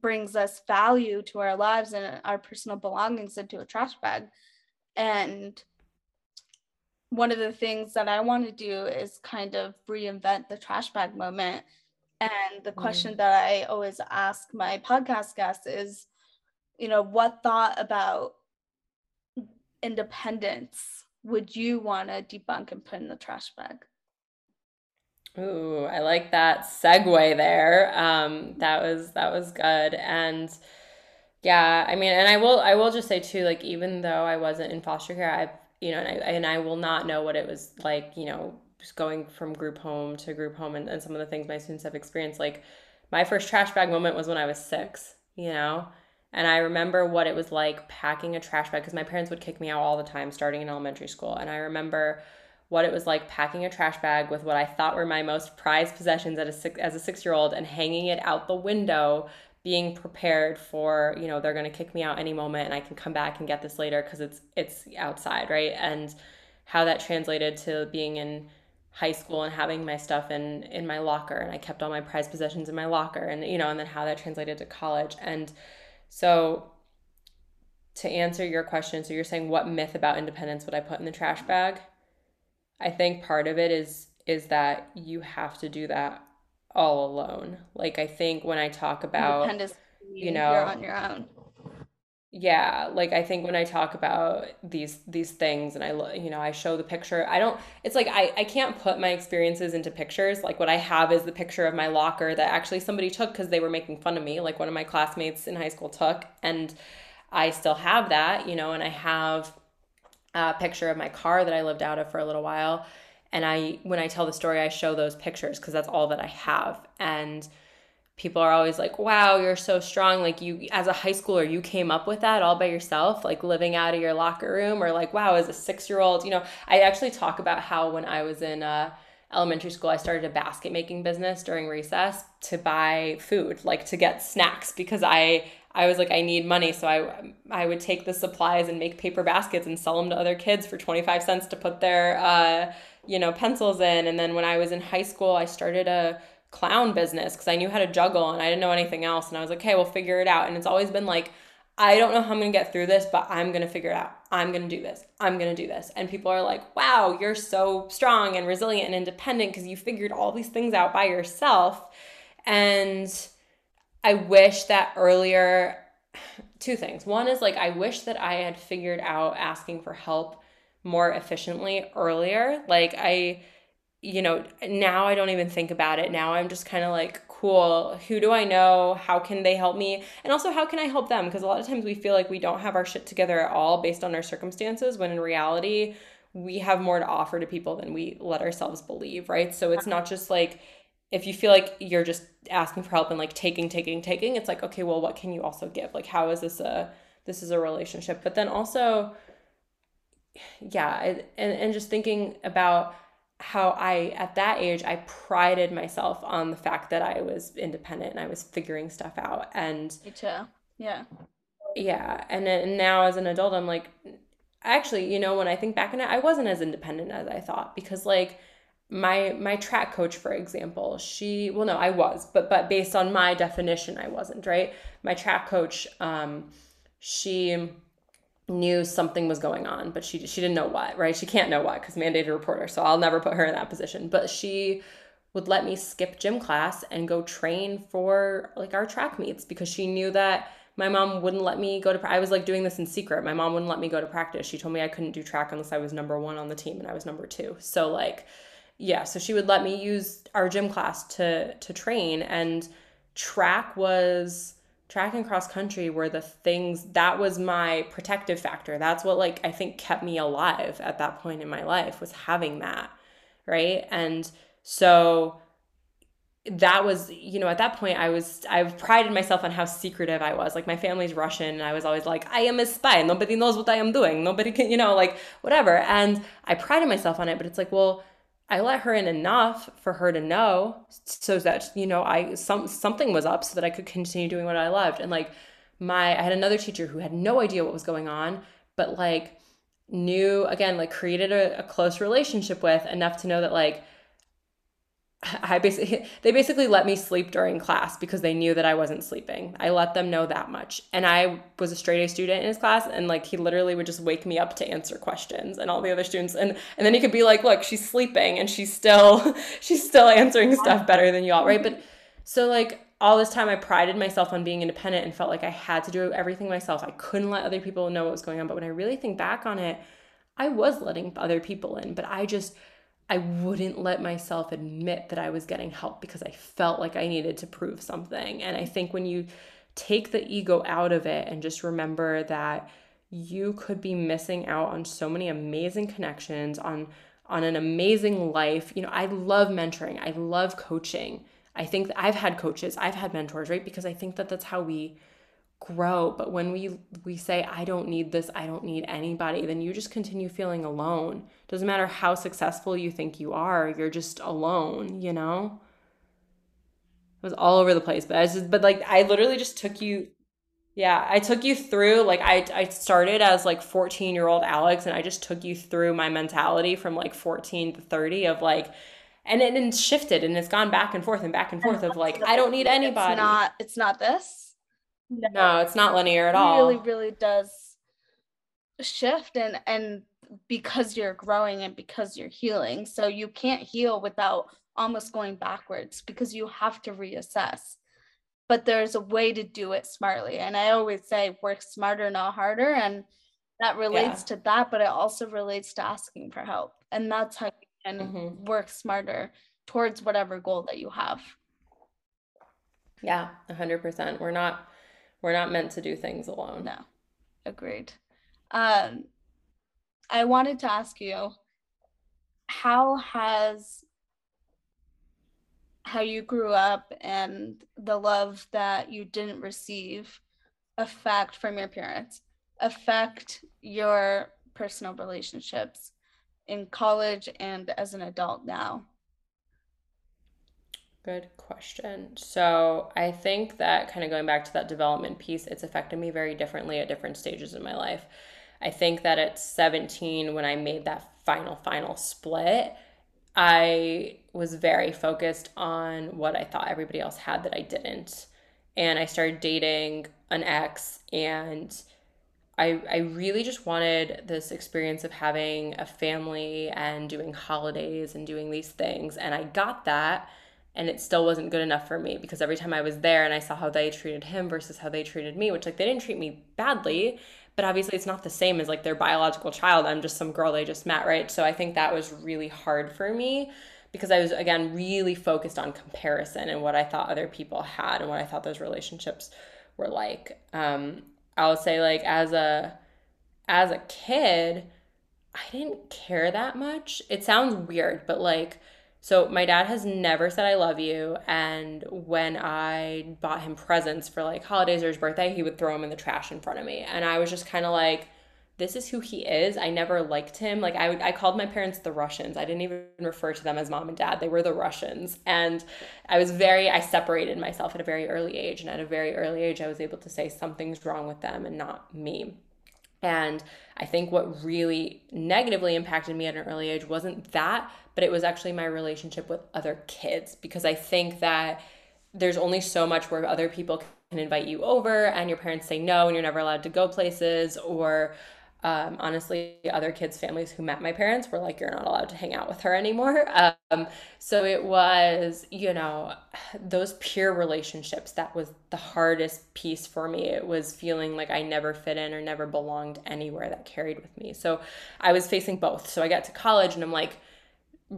brings us value to our lives and our personal belongings into a trash bag and one of the things that I want to do is kind of reinvent the trash bag moment. And the question mm. that I always ask my podcast guests is, you know, what thought about independence would you want to debunk and put in the trash bag? Ooh, I like that segue there. Um, that was that was good. And yeah, I mean, and I will I will just say too, like even though I wasn't in foster care, I've you know, and I, and I will not know what it was like, you know, just going from group home to group home and, and some of the things my students have experienced. Like my first trash bag moment was when I was six, you know, and I remember what it was like packing a trash bag because my parents would kick me out all the time starting in elementary school. And I remember what it was like packing a trash bag with what I thought were my most prized possessions as a six, as a six year old and hanging it out the window, being prepared for you know they're going to kick me out any moment and I can come back and get this later because it's it's outside, right? And how that translated to being in high school and having my stuff in in my locker and I kept all my prized possessions in my locker and you know and then how that translated to college and so to answer your question so you're saying what myth about independence would I put in the trash bag? I think part of it is is that you have to do that all alone. Like I think when I talk about you know you're on your own yeah like i think when i talk about these these things and i you know i show the picture i don't it's like i i can't put my experiences into pictures. Like what i have is the picture of my locker that actually somebody took because they were making fun of me like one of my classmates in high school took and i still have that you know and i have a picture of my car that i lived out of for a little while. And i when i tell the story i show those pictures because that's all that i have. And people are always like, wow, you're so strong. Like, you, as a high schooler, you came up with that all by yourself, like living out of your locker room, or like, wow, as a six year old, you know, I actually talk about how when I was in, uh, elementary school i started a basket making business during recess to buy food like to get snacks because i i was like i need money. So i i would take the supplies and make paper baskets and sell them to other kids for 25 cents to put their uh, you know pencils in. And then when i was in high school i started a clown business because I knew how to juggle and I didn't know anything else. And I was like, okay, we'll figure it out. And it's always been like, I don't know how I'm to get through this, but I'm to figure it out. I'm to do this. I'm to do this. And people are like, wow, you're so strong and resilient and independent because you figured all these things out by yourself. And I wish that earlier, two things. One is like, I wish that I had figured out asking for help more efficiently earlier. Like, I, you know, now I don't even think about it. Now I'm just kind of like, cool, who do I know? How can they help me? And also, how can I help them? Because a lot of times we feel like we don't have our shit together at all based on our circumstances, when in reality, we have more to offer to people than we let ourselves believe, right? So it's not just like, if you feel like you're just asking for help and like taking, taking, taking, it's like, okay, well, what can you also give? Like, how is this a, this is a relationship? But then also, yeah, and, and just thinking about, how I, at that age, I prided myself on the fact that I was independent and I was figuring stuff out. And me too. Yeah. Yeah. And, and now as an adult, I'm like, actually, you know, when I think back on it, I wasn't as independent as I thought because, like, my my track coach for example she well no i was but but based on my definition i wasn't right my track coach um she knew something was going on, but she she didn't know what, right? She can't know what because mandated reporter. So I'll never put her in that position. But she would let me skip gym class and go train for like our track meets because she knew that my mom wouldn't let me go to I was like doing this in secret. My mom wouldn't let me go to practice. She told me I couldn't do track unless I was number 1 on the team and I was number 2. So like yeah, so she would let me use our gym class to to train and track was track and cross country were the things that was my protective factor. That's what like I think kept me alive at that point in my life was having that, right? And so that was you know at that point i was i've prided myself on how secretive i was like my family's russian and i was always like i am a spy nobody knows what i am doing nobody can you know like whatever and i prided myself on it but it's like well I let her in enough for her to know so that you know I some something was up so that I could continue doing what I loved. And like my I had another teacher who had no idea what was going on but like knew again like created a, a close relationship with enough to know that like I basically they basically let me sleep during class because they knew that I wasn't sleeping. I let them know that much. And I was a straight A student in his class and like he literally would just wake me up to answer questions and all the other students and and then he could be like, "Look, she's sleeping and she's still she's still answering stuff better than y'all, right?" But so like all this time I prided myself on being independent and felt like I had to do everything myself. I couldn't let other people know what was going on, but when I really think back on it, I was letting other people in, but I just I wouldn't let myself admit that I was getting help because I felt like I needed to prove something. And I think when you take the ego out of it and just remember that you could be missing out on so many amazing connections on on an amazing life. You know, I love mentoring. I love coaching. I think I've had coaches, I've had mentors, right? Because I think that that's how we grow but when we we say i don't need this i don't need anybody then you just continue feeling alone doesn't matter how successful you think you are you're just alone you know it was all over the place but i just but like i literally just took you yeah i took you through like i i started as like 14 year old alex and i just took you through my mentality from like 14 to 30 of like and it and shifted and it's gone back and forth and back and forth of like i don't need anybody It's not. It's not this. No it's not linear at all. Really, really does shift, and and because you're growing and because you're healing, so you can't heal without almost going backwards because you have to reassess. But there's a way to do it smartly, and I always say work smarter, not harder, and that relates to that, but it also relates to asking for help, and that's how you can Mhm. work smarter towards whatever goal that you have. Yeah, a hundred percent. We're not we're not meant to do things alone. No, agreed. Um, I wanted to ask you, how has how you grew up and the love that you didn't receive affect from your parents affect your personal relationships in college and as an adult now? Good question. So I think that kind of going back to that development piece, it's affected me very differently at different stages in my life. I think that at 17, when I made that final, final split, I was very focused on what I thought everybody else had that I didn't. And I started dating an ex, and I, I really just wanted this experience of having a family and doing holidays and doing these things. And I got that, and it still wasn't good enough for me because every time I was there and I saw how they treated him versus how they treated me, which like they didn't treat me badly, but obviously it's not the same as like their biological child. I'm just some girl they just met, right? So I think that was really hard for me because I was again really focused on comparison and what I thought other people had and what I thought those relationships were like. Um, I'll say like as a as a kid, I didn't care that much. It sounds weird, but like so my dad has never said I love you and when I bought him presents for like holidays or his birthday, he would throw them in the trash in front of me. And I was just kind of like this is who he is. I never liked him. Like I would, I called my parents the Russians. I didn't even refer to them as mom and dad. They were the Russians. And I was very I separated myself at a very early age and at a very early age I was able to say something's wrong with them and not me. And I think what really negatively impacted me at an early age wasn't that, but it was actually my relationship with other kids because I think that there's only so much where other people can invite you over and your parents say no and you're never allowed to go places or um, honestly, other kids' families who met my parents were like, you're not allowed to hang out with her anymore. Um, so it was, you know, those peer relationships that was the hardest piece for me. It was feeling like I never fit in or never belonged anywhere that carried with me. So I was facing both. So I got to college and I'm like,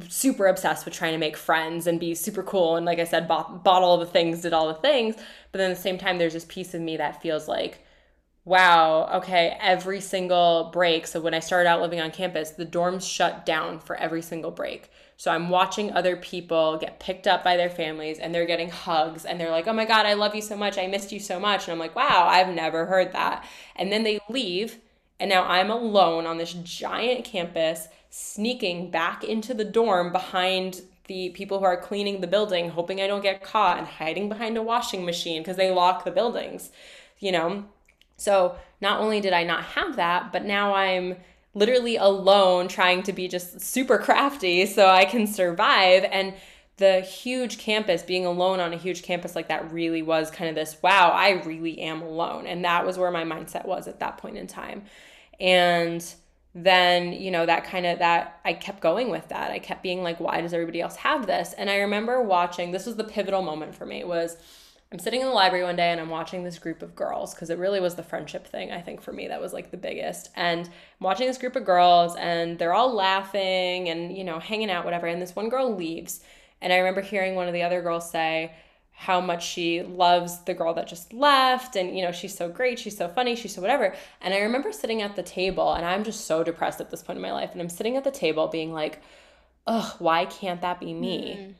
super obsessed with trying to make friends and be super cool and like i said bought, bought all the things did all the things but then at the same time there's this piece of me that feels like wow, okay, every single break. So when I started out living on campus, the dorms shut down for every single break. So I'm watching other people get picked up by their families and they're getting hugs and they're like, oh my God, I love you so much. I missed you so much. And I'm like, wow, I've never heard that. And then they leave. And now I'm alone on this giant campus, sneaking back into the dorm behind the people who are cleaning the building, hoping I don't get caught, and hiding behind a washing machine because they lock the buildings, you know? So not only did I not have that, but now I'm literally alone trying to be just super crafty so I can survive. And the huge campus, being alone on a huge campus like that, really was kind of this wow, I really am alone. And that was where my mindset was at that point in time. And then, you know, that kind of that I kept going with that. I kept being like, why does everybody else have this? And I remember watching, this was the pivotal moment for me, was I'm sitting in the library one day and I'm watching this group of girls because it really was the friendship thing, I think, for me that was like the biggest. And I'm watching this group of girls and they're all laughing and, you know, hanging out, whatever. And this one girl leaves. And I remember hearing one of the other girls say how much she loves the girl that just left. And, you know, she's so great. She's so funny. She's so whatever. And I remember sitting at the table and I'm just so depressed at this point in my life. And I'm sitting at the table being like, ugh, why can't that be me? Mm.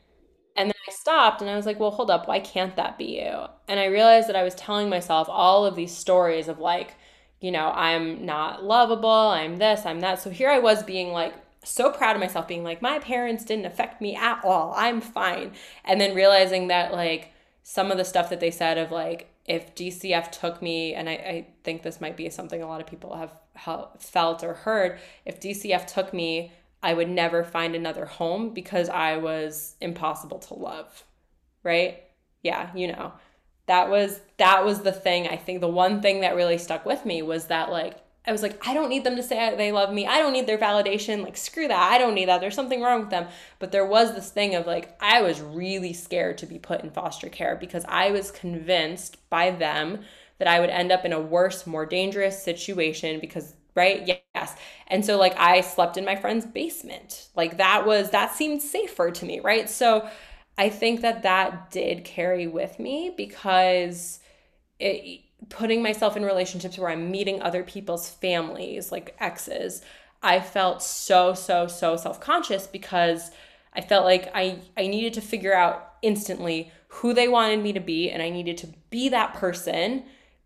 And then I stopped and I was like, well, hold up, why can't that be you? And I realized that I was telling myself all of these stories of like, you know, I'm not lovable, I'm this, I'm that. So here I was being like, so proud of myself, being like, my parents didn't affect me at all. I'm fine. And then realizing that, like, some of the stuff that they said of like, if DCF took me, and I, I think this might be something a lot of people have felt or heard, if DCF took me, I would never find another home because I was impossible to love. Right? Yeah, you know. That was that was the thing. I think the one thing that really stuck with me was that like I was like, I don't need them to say they love me. I don't need their validation. Like, screw that. I don't need that. There's something wrong with them. But there was this thing of like, I was really scared to be put in foster care because I was convinced by them that I would end up in a worse, more dangerous situation because, right? Yes. And so, like, I slept in my friend's basement. Like, that was, that seemed safer to me, right? So, I think that that did carry with me because it, putting myself in relationships where I'm meeting other people's families, like exes, I felt so, so, so self conscious because I felt like I, I needed to figure out instantly who they wanted me to be, and I needed to be that person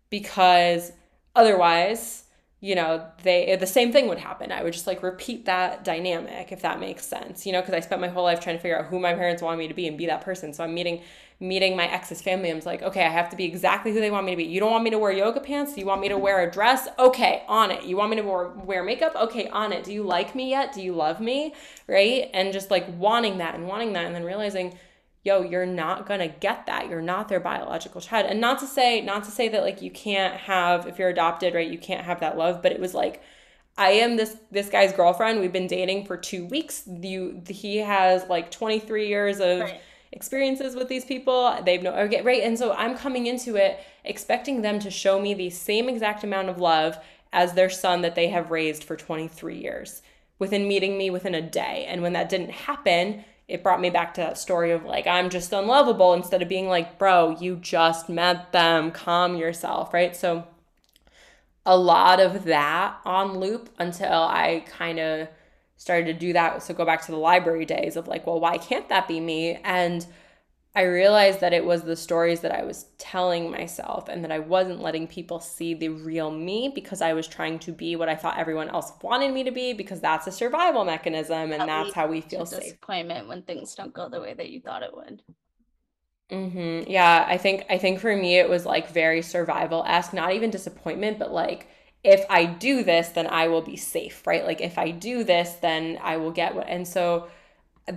because otherwise you know they the same thing would happen. I would just like repeat that dynamic if that makes sense you know because i spent my whole life trying to figure out who my parents want me to be and be that person. So i'm meeting meeting my ex's family. I'm like okay i have to be exactly who they want me to be. You don't want me to wear yoga pants? You want me to wear a dress? Okay on it. You want me to wear, wear makeup? Okay on it. Do you like me yet? Do you love me? Right? And just like wanting that and wanting that and then realizing yo you're not going to get that you're not their biological child and not to say not to say that like you can't have if you're adopted right you can't have that love but it was like I am this this guy's girlfriend. We've been dating for 2 weeks. You he has like 23 years of right. experiences with these people. They've no okay, right. And so I'm coming into it expecting them to show me the same exact amount of love as their son that they have raised for 23 years within meeting me within a day. And when that didn't happen, it brought me back to that story of like I'm just unlovable instead of being like, bro, you just met them, calm yourself, right? So a lot of that on loop until I kind of started to do that. So go back to the library days of like, well, why can't that be me? And I realized that it was the stories that I was telling myself and that I wasn't letting people see the real me because I was trying to be what I thought everyone else wanted me to be because that's a survival mechanism and that that's how we feel safe. Disappointment when things don't go the way that you thought it would. Mm-hmm. Yeah, I think I think for me it was like very survival esque, not even disappointment, but like if I do this, then I will be safe, right? Like if I do this, then I will get what. And so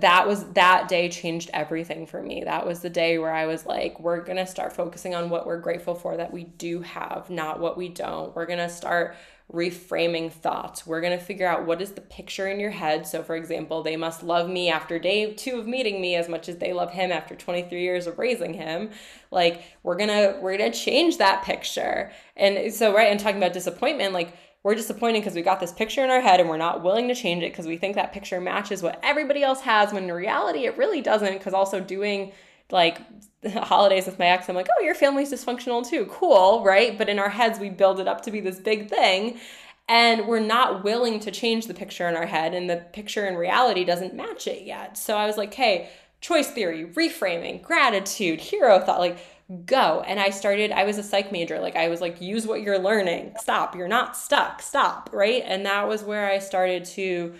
that was that day changed everything for me. That was the day where I was like, we're going to start focusing on what we're grateful for that we do have, not what we don't. We're going to start reframing thoughts. We're going to figure out what is the picture in your head. So for example, they must love me after day 2 of meeting me as much as they love him after 23 years of raising him. Like we're going to we're going to change that picture. And so right and talking about disappointment like we're disappointed because we got this picture in our head and we're not willing to change it because we think that picture matches what everybody else has when in reality it really doesn't because also doing like holidays with my ex i'm like oh your family's dysfunctional too. Cool right? But in our heads we build it up to be this big thing and we're not willing to change the picture in our head and the picture in reality doesn't match it yet. So i was like hey choice theory reframing gratitude hero thought like go. And I started, I was a psych major. Like I was like, use what you're learning. Stop. You're not stuck. Stop. Right. And that was where I started to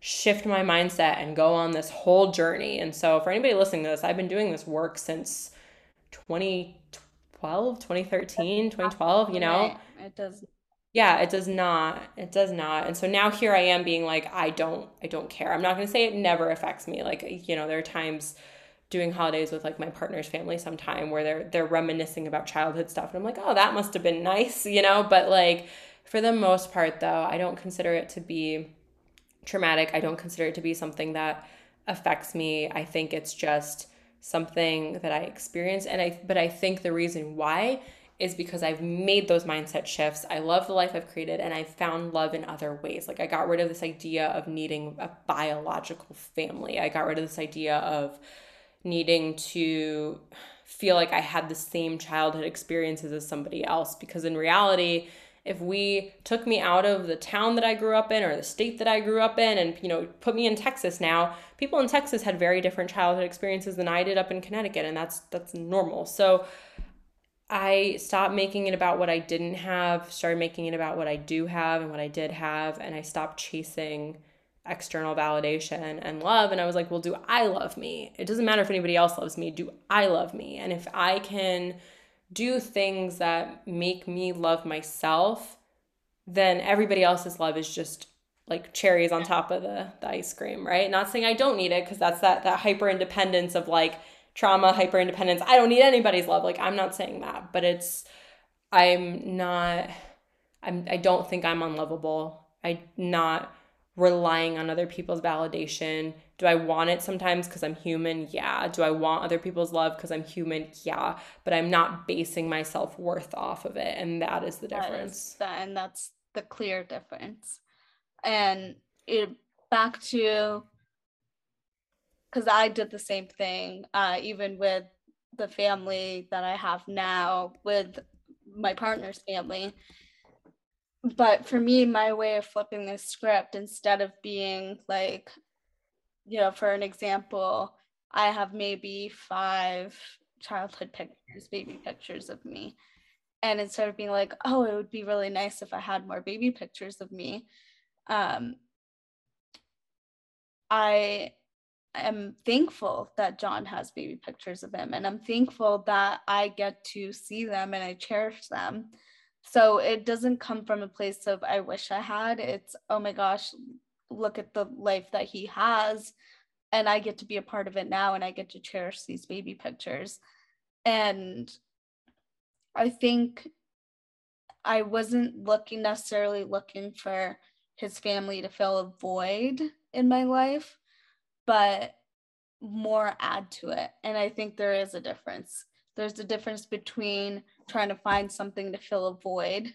shift my mindset and go on this whole journey. And so for anybody listening to this, I've been doing this work since 2012, 2013, 2012, you know? It does yeah it does not it does not and so now here i am being like i don't i don't care i'm not going to say it never affects me like you know there are times doing holidays with like my partner's family sometime where they're they're reminiscing about childhood stuff and I'm like, "Oh, that must have been nice," you know, but like for the most part though, I don't consider it to be traumatic. I don't consider it to be something that affects me. I think it's just something that I experience and I but I think the reason why is because I've made those mindset shifts. I love the life I've created and I've found love in other ways. Like I got rid of this idea of needing a biological family. I got rid of this idea of needing to feel like I had the same childhood experiences as somebody else. Because in reality if we took me out of the town that I grew up in or the state that I grew up in and you know put me in Texas now people in Texas had very different childhood experiences than I did up in Connecticut and that's that's normal. So I stopped making it about what I didn't have started making it about what I do have and what I did have and I stopped chasing external validation and love and I was like well do I love me it doesn't matter if anybody else loves me do I love me and if I can do things that make me love myself, then everybody else's love is just like cherries on top of the, the ice cream, right? Not saying I don't need it because that's that that hyper independence of like trauma, hyper independence. I don't need anybody's love. Like I'm not saying that, but it's I'm not I'm I don't think I'm unlovable. I not relying on other people's validation. Do I want it sometimes because I'm human? Yeah. Do I want other people's love because I'm human? Yeah. But I'm not basing my self worth off of it. And that is the difference. That is, and that's the clear difference. And it back to because I did the same thing, uh, even with the family that I have now, with my partner's family but for me my way of flipping the script instead of being like you know for an example i have maybe five childhood pictures baby pictures of me. And instead of being like oh it would be really nice if i had more baby pictures of me um i am thankful that john has baby pictures of him and i'm thankful that i get to see them and i cherish them so it doesn't come from a place of I wish I had. It's oh my gosh, look at the life that he has and I get to be a part of it now and I get to cherish these baby pictures. And I think I wasn't looking necessarily looking for his family to fill a void in my life, but more add to it. And I think there is a difference. There's a difference between trying to find something to fill a void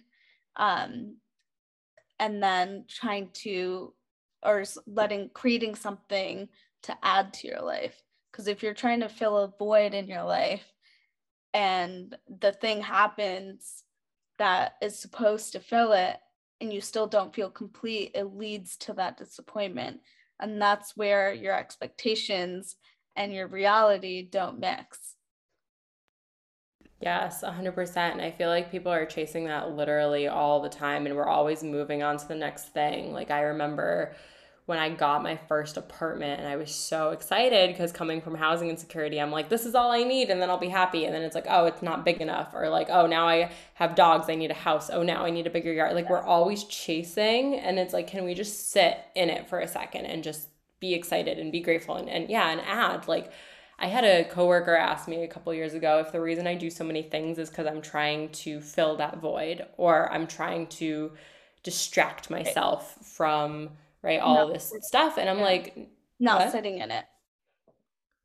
um, and then trying to or letting creating something to add to your life. Because if you're trying to fill a void in your life and the thing happens that is supposed to fill it and you still don't feel complete it leads to that disappointment. And that's where your expectations and your reality don't mix Yes, 100%. And I feel like people are chasing that literally all the time and we're always moving on to the next thing. Like I remember when I got my first apartment and I was so excited because coming from housing insecurity, I'm like, this is all I need and then I'll be happy. And then it's like, oh, it's not big enough. Or like, oh, now I have dogs, I need a house. Oh, now I need a bigger yard. Like we're always chasing. And it's like, can we just sit in it for a second and just be excited and be grateful and, and yeah, and add like, I had a coworker ask me a couple years ago if the reason I do so many things is because I'm trying to fill that void or I'm trying to distract myself from right all no. this stuff. And I'm yeah. like, not what? sitting in it.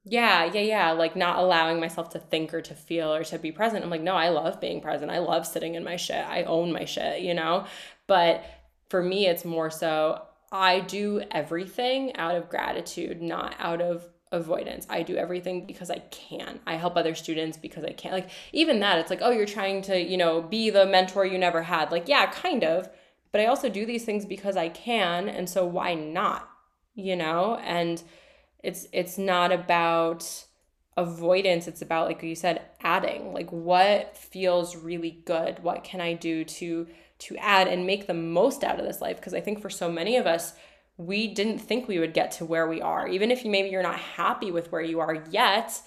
Yeah, yeah, yeah. Like not allowing myself to think or to feel or to be present. I'm like, no, I love being present. I love sitting in my shit. I own my shit, you know? But for me, it's more so I do everything out of gratitude, not out of avoidance. I do everything because I can. I help other students because I can. Like even that, it's like, oh, you're trying to, you know, be the mentor you never had. Like, yeah, kind of. But I also do these things because I can, and so why not? You know? And it's it's not about avoidance, it's about like you said adding. Like what feels really good? What can I do to to add and make the most out of this life because I think for so many of us we didn't think we would get to where we are. Even if you maybe you're not happy with where you are yet,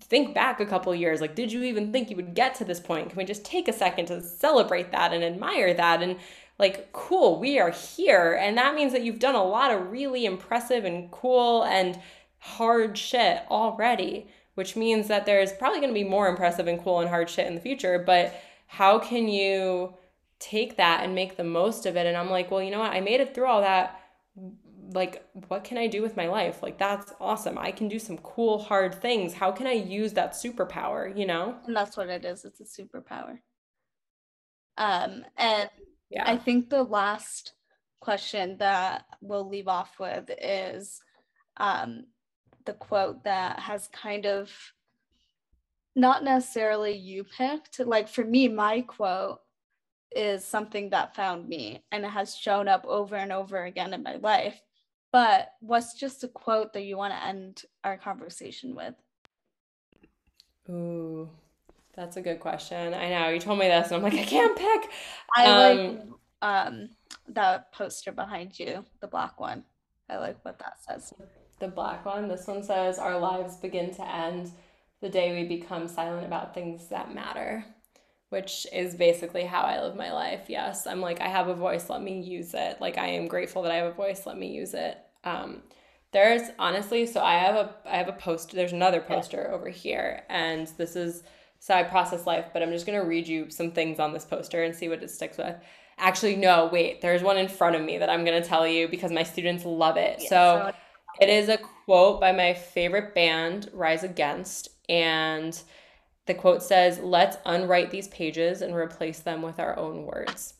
think back a couple years like did you even think you would get to this point? Can we just take a second to celebrate that and admire that and like cool, we are here and that means that you've done a lot of really impressive and cool and hard shit already, which means that there's probably going to be more impressive and cool and hard shit in the future, but how can you take that and make the most of it? And I'm like, well, you know what? I made it through all that like what can i do with my life? Like that's awesome. I can do some cool hard things. How can i use that superpower you know? And that's what it is. It's a superpower. Um and yeah. I think the last question that we'll leave off with is um the quote that has kind of not necessarily you picked. Like for me my quote is something that found me and it has shown up over and over again in my life. But what's just a quote that you want to end our conversation with? Ooh, that's a good question. I know you told me this, and I'm like, I can't pick. I um, like um that poster behind you, the black one. I like what that says. The black one. This one says, "Our lives begin to end the day we become silent about things that matter." Which is basically how I live my life. Yes, I'm like, I have a voice. Let me use it. Like, I am grateful that I have a voice. Let me use it. Um, there's honestly, so I have a I have a poster. There's another poster over here, and this is so I process life. But I'm just gonna read you some things on this poster and see what it sticks with. Actually, no, wait. There's one in front of me that I'm gonna tell you because my students love it. Yeah, so, so it is a quote by my favorite band, Rise Against, and the quote says, "Let's unwrite these pages and replace them with our own words."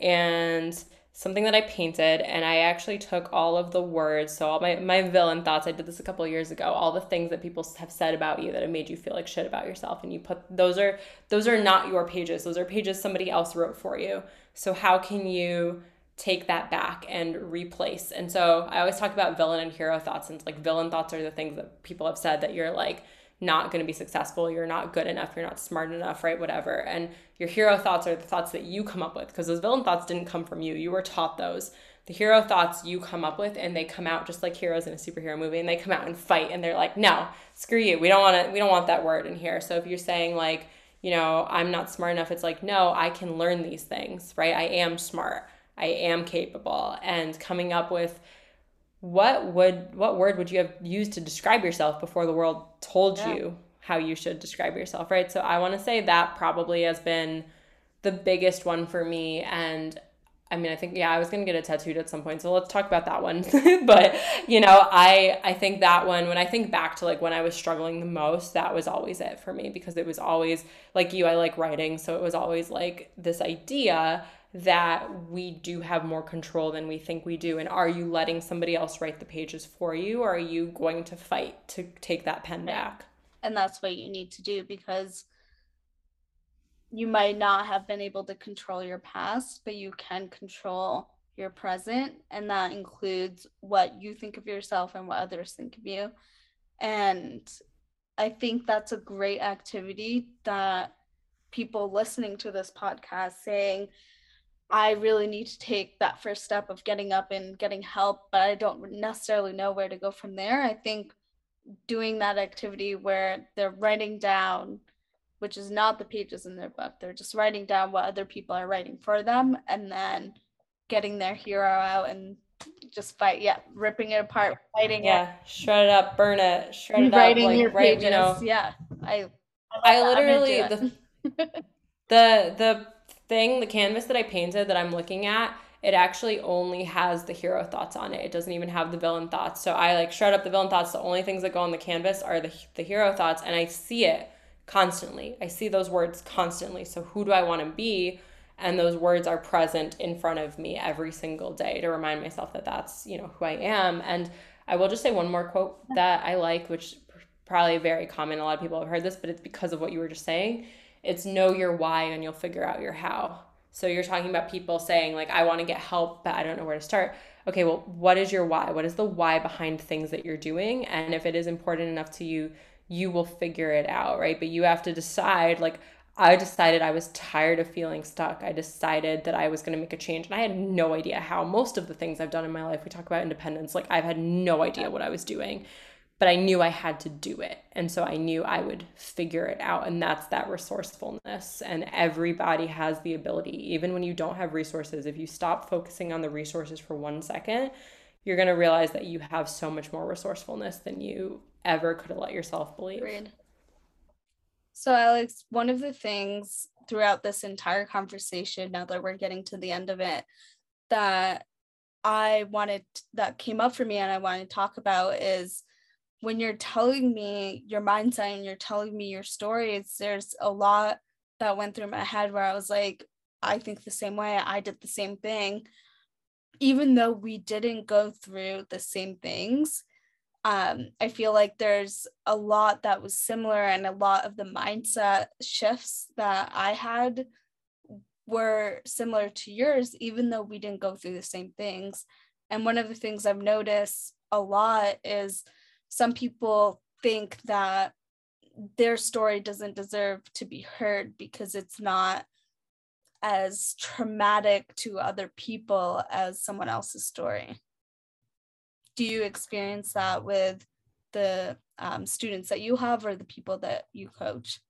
And something that I painted and I actually took all of the words, so all my, my villain thoughts, I did this a couple years ago, all the things that people have said about you that have made you feel like shit about yourself and you put those are those are not your pages. Those are pages somebody else wrote for you. So how can you take that back and replace? And so I always talk about villain and hero thoughts and like villain thoughts are the things that people have said that you're like not going to be successful, you're not good enough, you're not smart enough, right? Whatever. And your hero thoughts are the thoughts that you come up with because those villain thoughts didn't come from you. You were taught those. The hero thoughts you come up with and they come out just like heroes in a superhero movie and they come out and fight and they're like, "No, screw you. We don't want to we don't want that word in here." So if you're saying like, you know, I'm not smart enough, it's like, "No, I can learn these things." Right? I am smart. I am capable and coming up with what would what word would you have used to describe yourself before the world told yeah. you how you should describe yourself right so i want to say that probably has been the biggest one for me and I mean, I think yeah, I was gonna get it tattooed at some point, so let's talk about that one. but you know, I I think that one when I think back to like when I was struggling the most, that was always it for me because it was always like you, I like writing, so it was always like this idea that we do have more control than we think we do. And are you letting somebody else write the pages for you, or are you going to fight to take that pen back? And that's what you need to do because you might not have been able to control your past, but you can control your present. And that includes what you think of yourself and what others think of you. And I think that's a great activity that people listening to this podcast saying, I really need to take that first step of getting up and getting help, but I don't necessarily know where to go from there. I think doing that activity where they're writing down, which is not the pages in their book, they're just writing down what other people are writing for them and then getting their hero out and just fight, yeah, ripping it apart, fighting yeah, it. shred it up, burn it, shred it writing up, like, your pages. you know. Yeah, I. I, I literally the the the thing, the canvas that I painted that I'm looking at, it actually only has the hero thoughts on it. It doesn't even have the villain thoughts. So I like shred up the villain thoughts. The only things that go on the canvas are the, the hero thoughts, and I see it constantly. I see those words constantly. So who do I want to be? And those words are present in front of me every single day to remind myself that that's, you know, who I am. And I will just say one more quote that I like, which probably very common. A lot of people have heard this, but it's because of what you were just saying it's know your why and you'll figure out your how. So you're talking about people saying like I want to get help but I don't know where to start. Okay, well, what is your why? What is the why behind things that you're doing? And if it is important enough to you, you will figure it out, right? But you have to decide like I decided I was tired of feeling stuck. I decided that I was going to make a change and I had no idea how. Most of the things I've done in my life, we talk about independence, like I've had no idea what I was doing but I knew I had to do it. And so I knew I would figure it out. And that's that resourcefulness. And everybody has the ability, even when you don't have resources, if you stop focusing on the resources for one second, you're going to realize that you have so much more resourcefulness than you ever could have let yourself believe. Agreed. So, Alex, one of the things throughout this entire conversation, now that we're getting to the end of it, that I wanted that came up for me and I want to talk about is when you're telling me your mindset and you're telling me your stories, there's a lot that went through my head where I was like, I think the same way. I did the same thing. Even though we didn't go through the same things, um, I feel like there's a lot that was similar and a lot of the mindset shifts that I had were similar to yours, even though we didn't go through the same things. And one of the things I've noticed a lot is some people think that their story doesn't deserve to be heard because it's not as traumatic to other people as someone else's story. Do you experience that with the um, students that you have or the people that you coach?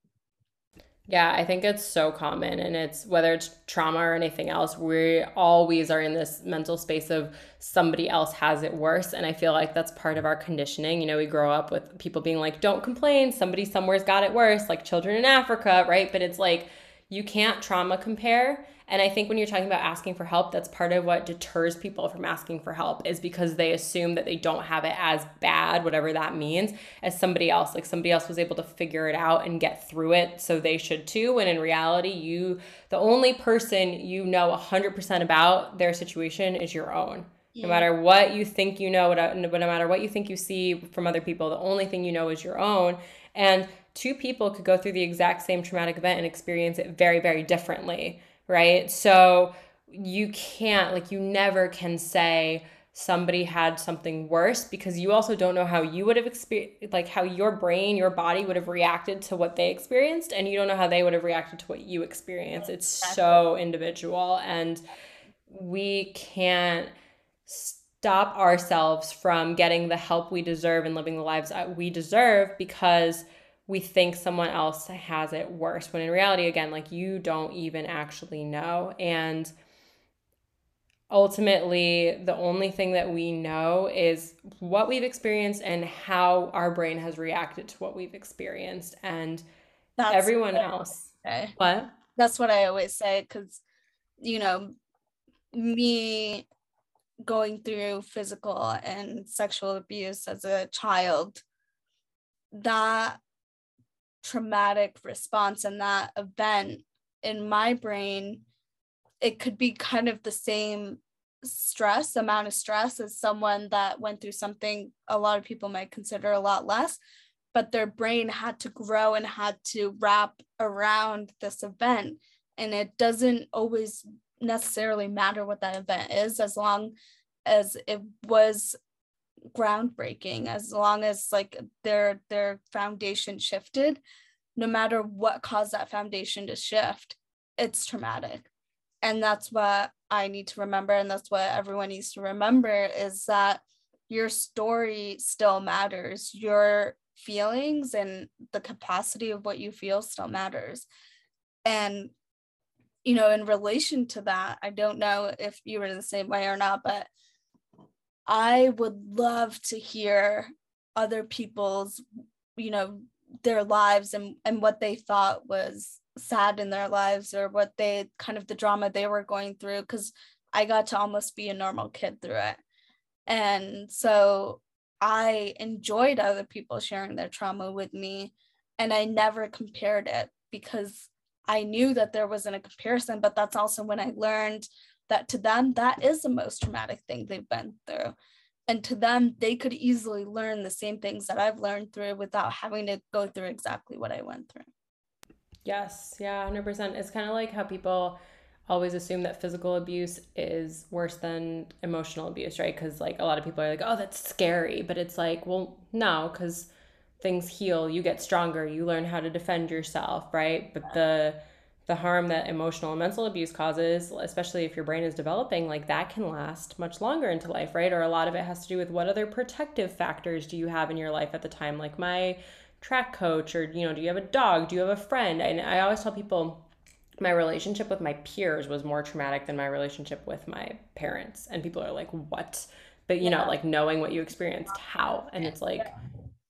Yeah, I think it's so common. And it's whether it's trauma or anything else, we always are in this mental space of somebody else has it worse. And I feel like that's part of our conditioning. You know, we grow up with people being like, don't complain, somebody somewhere's got it worse, like children in Africa, right? But it's like, you can't trauma compare. And I think when you're talking about asking for help, that's part of what deters people from asking for help is because they assume that they don't have it as bad, whatever that means, as somebody else. Like somebody else was able to figure it out and get through it, so they should too. When in reality, you, the only person you know 100% about their situation is your own. Yeah. No matter what you think you know, no matter what you think you see from other people, the only thing you know is your own. And two people could go through the exact same traumatic event and experience it very, very differently, right? So you can't, like, you never can say, somebody had something worse because you also don't know how you would have experienced like how your brain your body would have reacted to what they experienced and you don't know how they would have reacted to what you experienced it's so individual and we can't stop ourselves from getting the help we deserve and living the lives we deserve because we think someone else has it worse when in reality again like you don't even actually know. And ultimately the only thing that we know is what we've experienced and how our brain has reacted to what we've experienced. And that's everyone else what? That's what i always say because you know me going through physical and sexual abuse as a child that traumatic response in that event in my brain it could be kind of the same stress amount of stress as someone that went through something a lot of people might consider a lot less but their brain had to grow and had to wrap around this event. And it doesn't always necessarily matter what that event is as long as it was groundbreaking as long as like their their foundation shifted no matter what caused that foundation to shift it's traumatic. And that's what i need to remember and that's what everyone needs to remember is that your story still matters. Your feelings and the capacity of what you feel still matters. And you know in relation to that i don't know if you were the same way or not but I would love to hear other people's, you know, their lives and, and what they thought was sad in their lives or what they kind of the drama they were going through because I got to almost be a normal kid through it. And so I enjoyed other people sharing their trauma with me and I never compared it because I knew that there wasn't a comparison, but that's also when I learned that to them that is the most traumatic thing they've been through. And to them they could easily learn the same things that i've learned through without having to go through exactly what i went through. Yes. Yeah 100% it's kind of like how people always assume that physical abuse is worse than emotional abuse right? Because like a lot of people are like oh that's scary. But it's like well no because things heal you get stronger you learn how to defend yourself right? But the the harm that emotional and mental abuse causes, especially if your brain is developing, like that can last much longer into life, right? Or a lot of it has to do with what other protective factors do you have in your life at the time, like my track coach, or, you know, do you have a dog? Do you have a friend? And I always tell people, my relationship with my peers was more traumatic than my relationship with my parents. And people are like, what? But, you yeah. know, like knowing what you experienced, how? And it's like,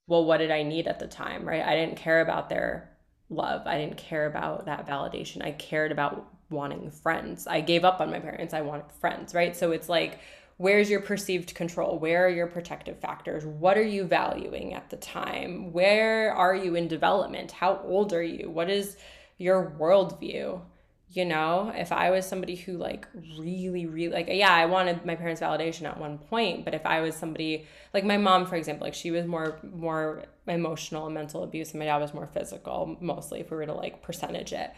well, what did I need at the time, right? I didn't care about their love. I didn't care about that validation. I cared about wanting friends. I gave up on my parents. I wanted friends, right? So it's like, where's your perceived control? Where are your protective factors? What are you valuing at the time? Where are you in development? How old are you? What is your worldview? You know if i was somebody who like really really like yeah i wanted my parents validation at one point but if i was somebody like my mom for example like she was more more emotional and mental abuse and my dad was more physical mostly if we were to like percentage it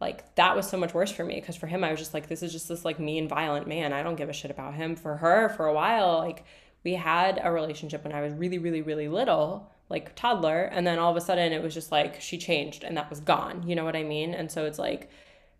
like that was so much worse for me because for him I was just like this is just this like mean violent man. I don't give a shit about him. For her for a while like we had a relationship when I was really really really little, like toddler, and then all of a sudden it was just like she changed and that was gone. You know what I mean? And so it's like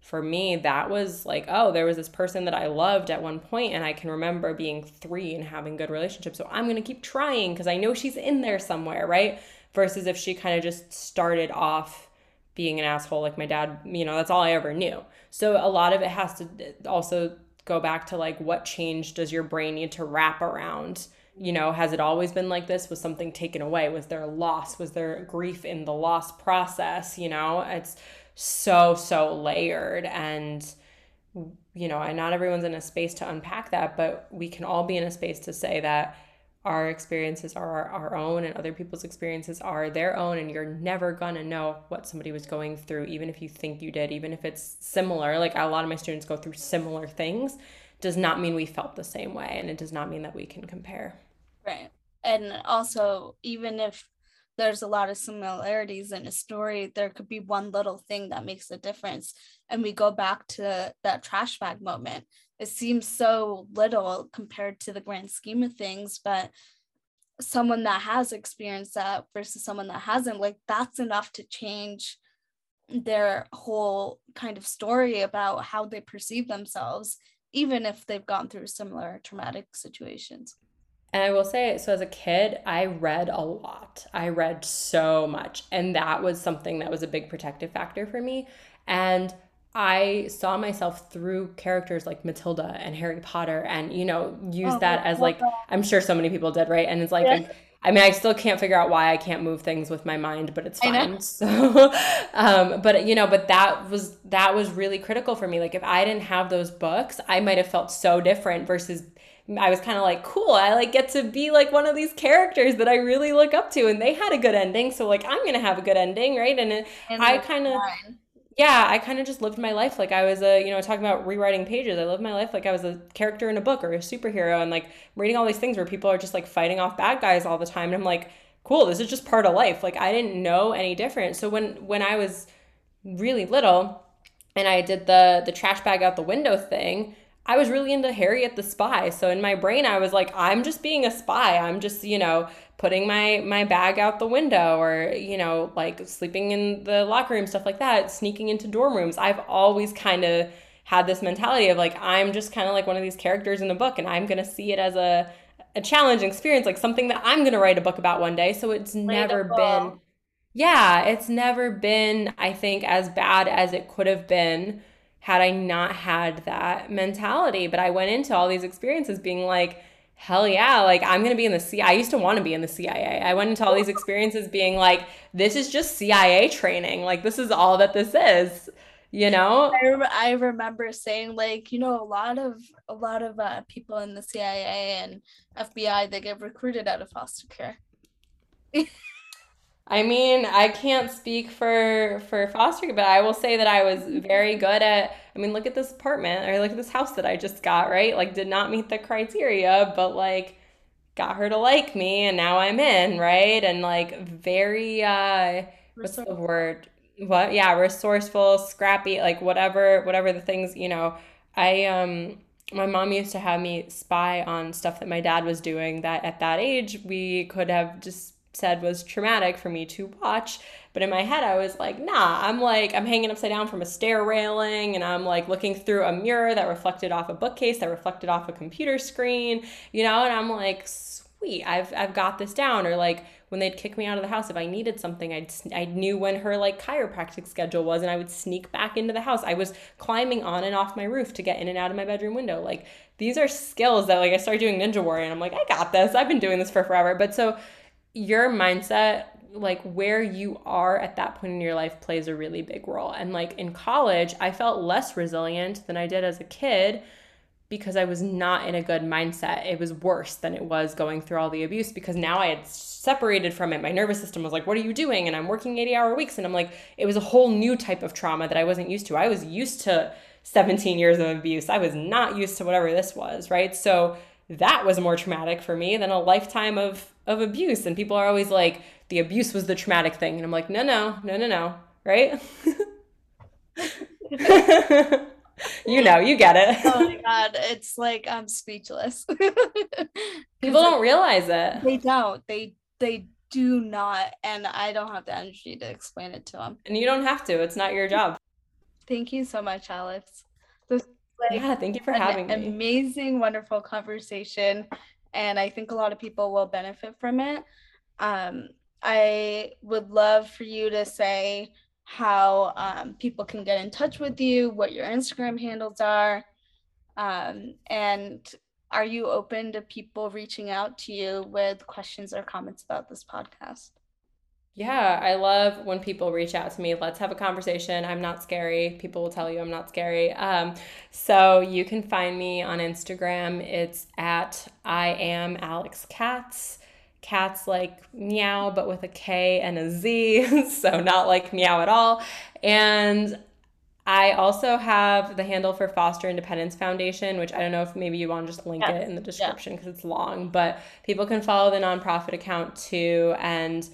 for me that was like oh there was this person that I loved at one point and I can remember being 3 and having good relationships. So I'm to keep trying because I know she's in there somewhere, right? Versus if she kind of just started off being an asshole like my dad, you know, that's all I ever knew. So a lot of it has to also go back to like what change does your brain need to wrap around? You know, has it always been like this? Was something taken away? Was there a loss? Was there grief in the loss process? You know, it's so, so layered. And, you know, and not everyone's in a space to unpack that, but we can all be in a space to say that our experiences are our own and other people's experiences are their own and you're never gonna know what somebody was going through even if you think you did even if it's similar. Like a lot of my students go through similar things. Does not mean we felt the same way and it does not mean that we can compare. Right. And also even if there's a lot of similarities in a story. There could be one little thing that makes a difference. And we go back to that trash bag moment. It seems so little compared to the grand scheme of things but someone that has experienced that versus someone that hasn't like that's enough to change their whole kind of story about how they perceive themselves even if they've gone through similar traumatic situations and I will say, so as a kid, I read a lot. I read so much. And that was something that was a big protective factor for me. And I saw myself through characters like Matilda and Harry Potter and, you know, use oh, that as like, I'm sure so many people did, right? And it's like, yeah. I mean, I still can't figure out why I can't move things with my mind, but it's fine. So, um, but you know, but that was that was really critical for me. Like, if I didn't have those books, I might have felt so different. Versus, I was kind of like, cool. I like get to be like one of these characters that I really look up to, and they had a good ending, so like I'm gonna have a good ending, right? And, it, and I kind of yeah, I kind of just lived my life like I was a, you know, talking about rewriting pages. I lived my life like I was a character in a book or a superhero and like reading all these things where people are just like fighting off bad guys all the time. And I'm like, cool, this is just part of life. Like I didn't know any different. So when when I was really little and I did the the trash bag out the window thing, I was really into Harriet the Spy. So in my brain, I was like, I'm just being a spy. I'm just, you know, putting my my bag out the window or, you know, like sleeping in the locker room, stuff like that, sneaking into dorm rooms. I've always kind of had this mentality of like, I'm just kind of like one of these characters in a book and I'm going to see it as a, a challenging experience, like something that I'm going to write a book about one day. So it's never been, yeah, it's never been, I think, as bad as it could have been had I not had that mentality. But I went into all these experiences being like, hell yeah, like I'm gonna be in the CIA. I used to want to be in the CIA. I went into all these experiences being like, this is just CIA training. Like this is all that this is. You know, I, I remember saying like, you know, a lot of a lot of uh, people in the CIA and FBI they get recruited out of foster care. I mean, I can't speak for for foster, but I will say that I was very good at. I mean, look at this apartment or look at this house that I just got. Right, like did not meet the criteria, but like got her to like me, and now I'm in. Right, and like very uh, what's the word? What? Yeah, resourceful, scrappy, like whatever, whatever the things you know. I um my mom used to have me spy on stuff that my dad was doing that at that age we could have just said was traumatic for me to watch. But in my head, I was like, nah, I'm like, I'm hanging upside down from a stair railing and I'm like looking through a mirror that reflected off a bookcase that reflected off a computer screen, you know, and I'm like, sweet, I've, I've got this down. Or like when they'd kick me out of the house, if I needed something, I'd, I knew when her like chiropractic schedule was and I would sneak back into the house. I was climbing on and off my roof to get in and out of my bedroom window. Like these are skills that like I started doing Ninja Warrior and I'm like, I got this. I've been doing this for forever. But so your mindset like where you are at that point in your life plays a really big role. And like in college, I felt less resilient than I did as a kid because I was not in a good mindset. It was worse than it was going through all the abuse because now I had separated from it. My nervous system was like, What are you doing? And I'm working 80 hour weeks. And I'm like, it was a whole new type of trauma that I wasn't used to. I was used to 17 years of abuse. I was not used to whatever this was, right? So that was more traumatic for me than a lifetime of of abuse and people are always like the abuse was the traumatic thing and i'm like no no no no no right you know, you get it. oh my god, it's like I'm speechless. People don't realize it. They don't. They they do not, and I don't have the energy to explain it to them. And you don't have to. It's not your job. Thank you so much, Alex. This like yeah, thank you for having me. Amazing, wonderful conversation, and I think a lot of people will benefit from it. Um, I would love for you to say how um, people can get in touch with you, what your Instagram handles are, um, and are you open to people reaching out to you with questions or comments about this podcast? Yeah, I love when people reach out to me. Let's have a conversation. I'm not scary. People will tell you I'm not scary. Um, so you can find me on Instagram. It's at I am Alex Katz. Cats like meow, but with a K and a Z, so not like meow at all. And I also have the handle for Foster Independence Foundation, which I don't know if maybe you want to just link yeah. it in the description because yeah. it's long, but people can follow the nonprofit account too. And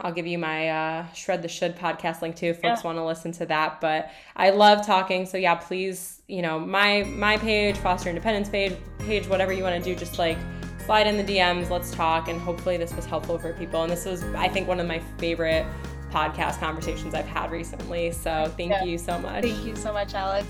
I'll give you my uh, Shred the Should podcast link too if folks yeah. want to listen to that. But I love talking, so yeah, please, you know, my my page, Foster Independence page, page, whatever you want to do, just like slide in the DMs, let's talk, and hopefully this was helpful for people. And this was, I think, one of my favorite podcast conversations I've had recently. So thank yeah. you so much. Thank you so much, Alex.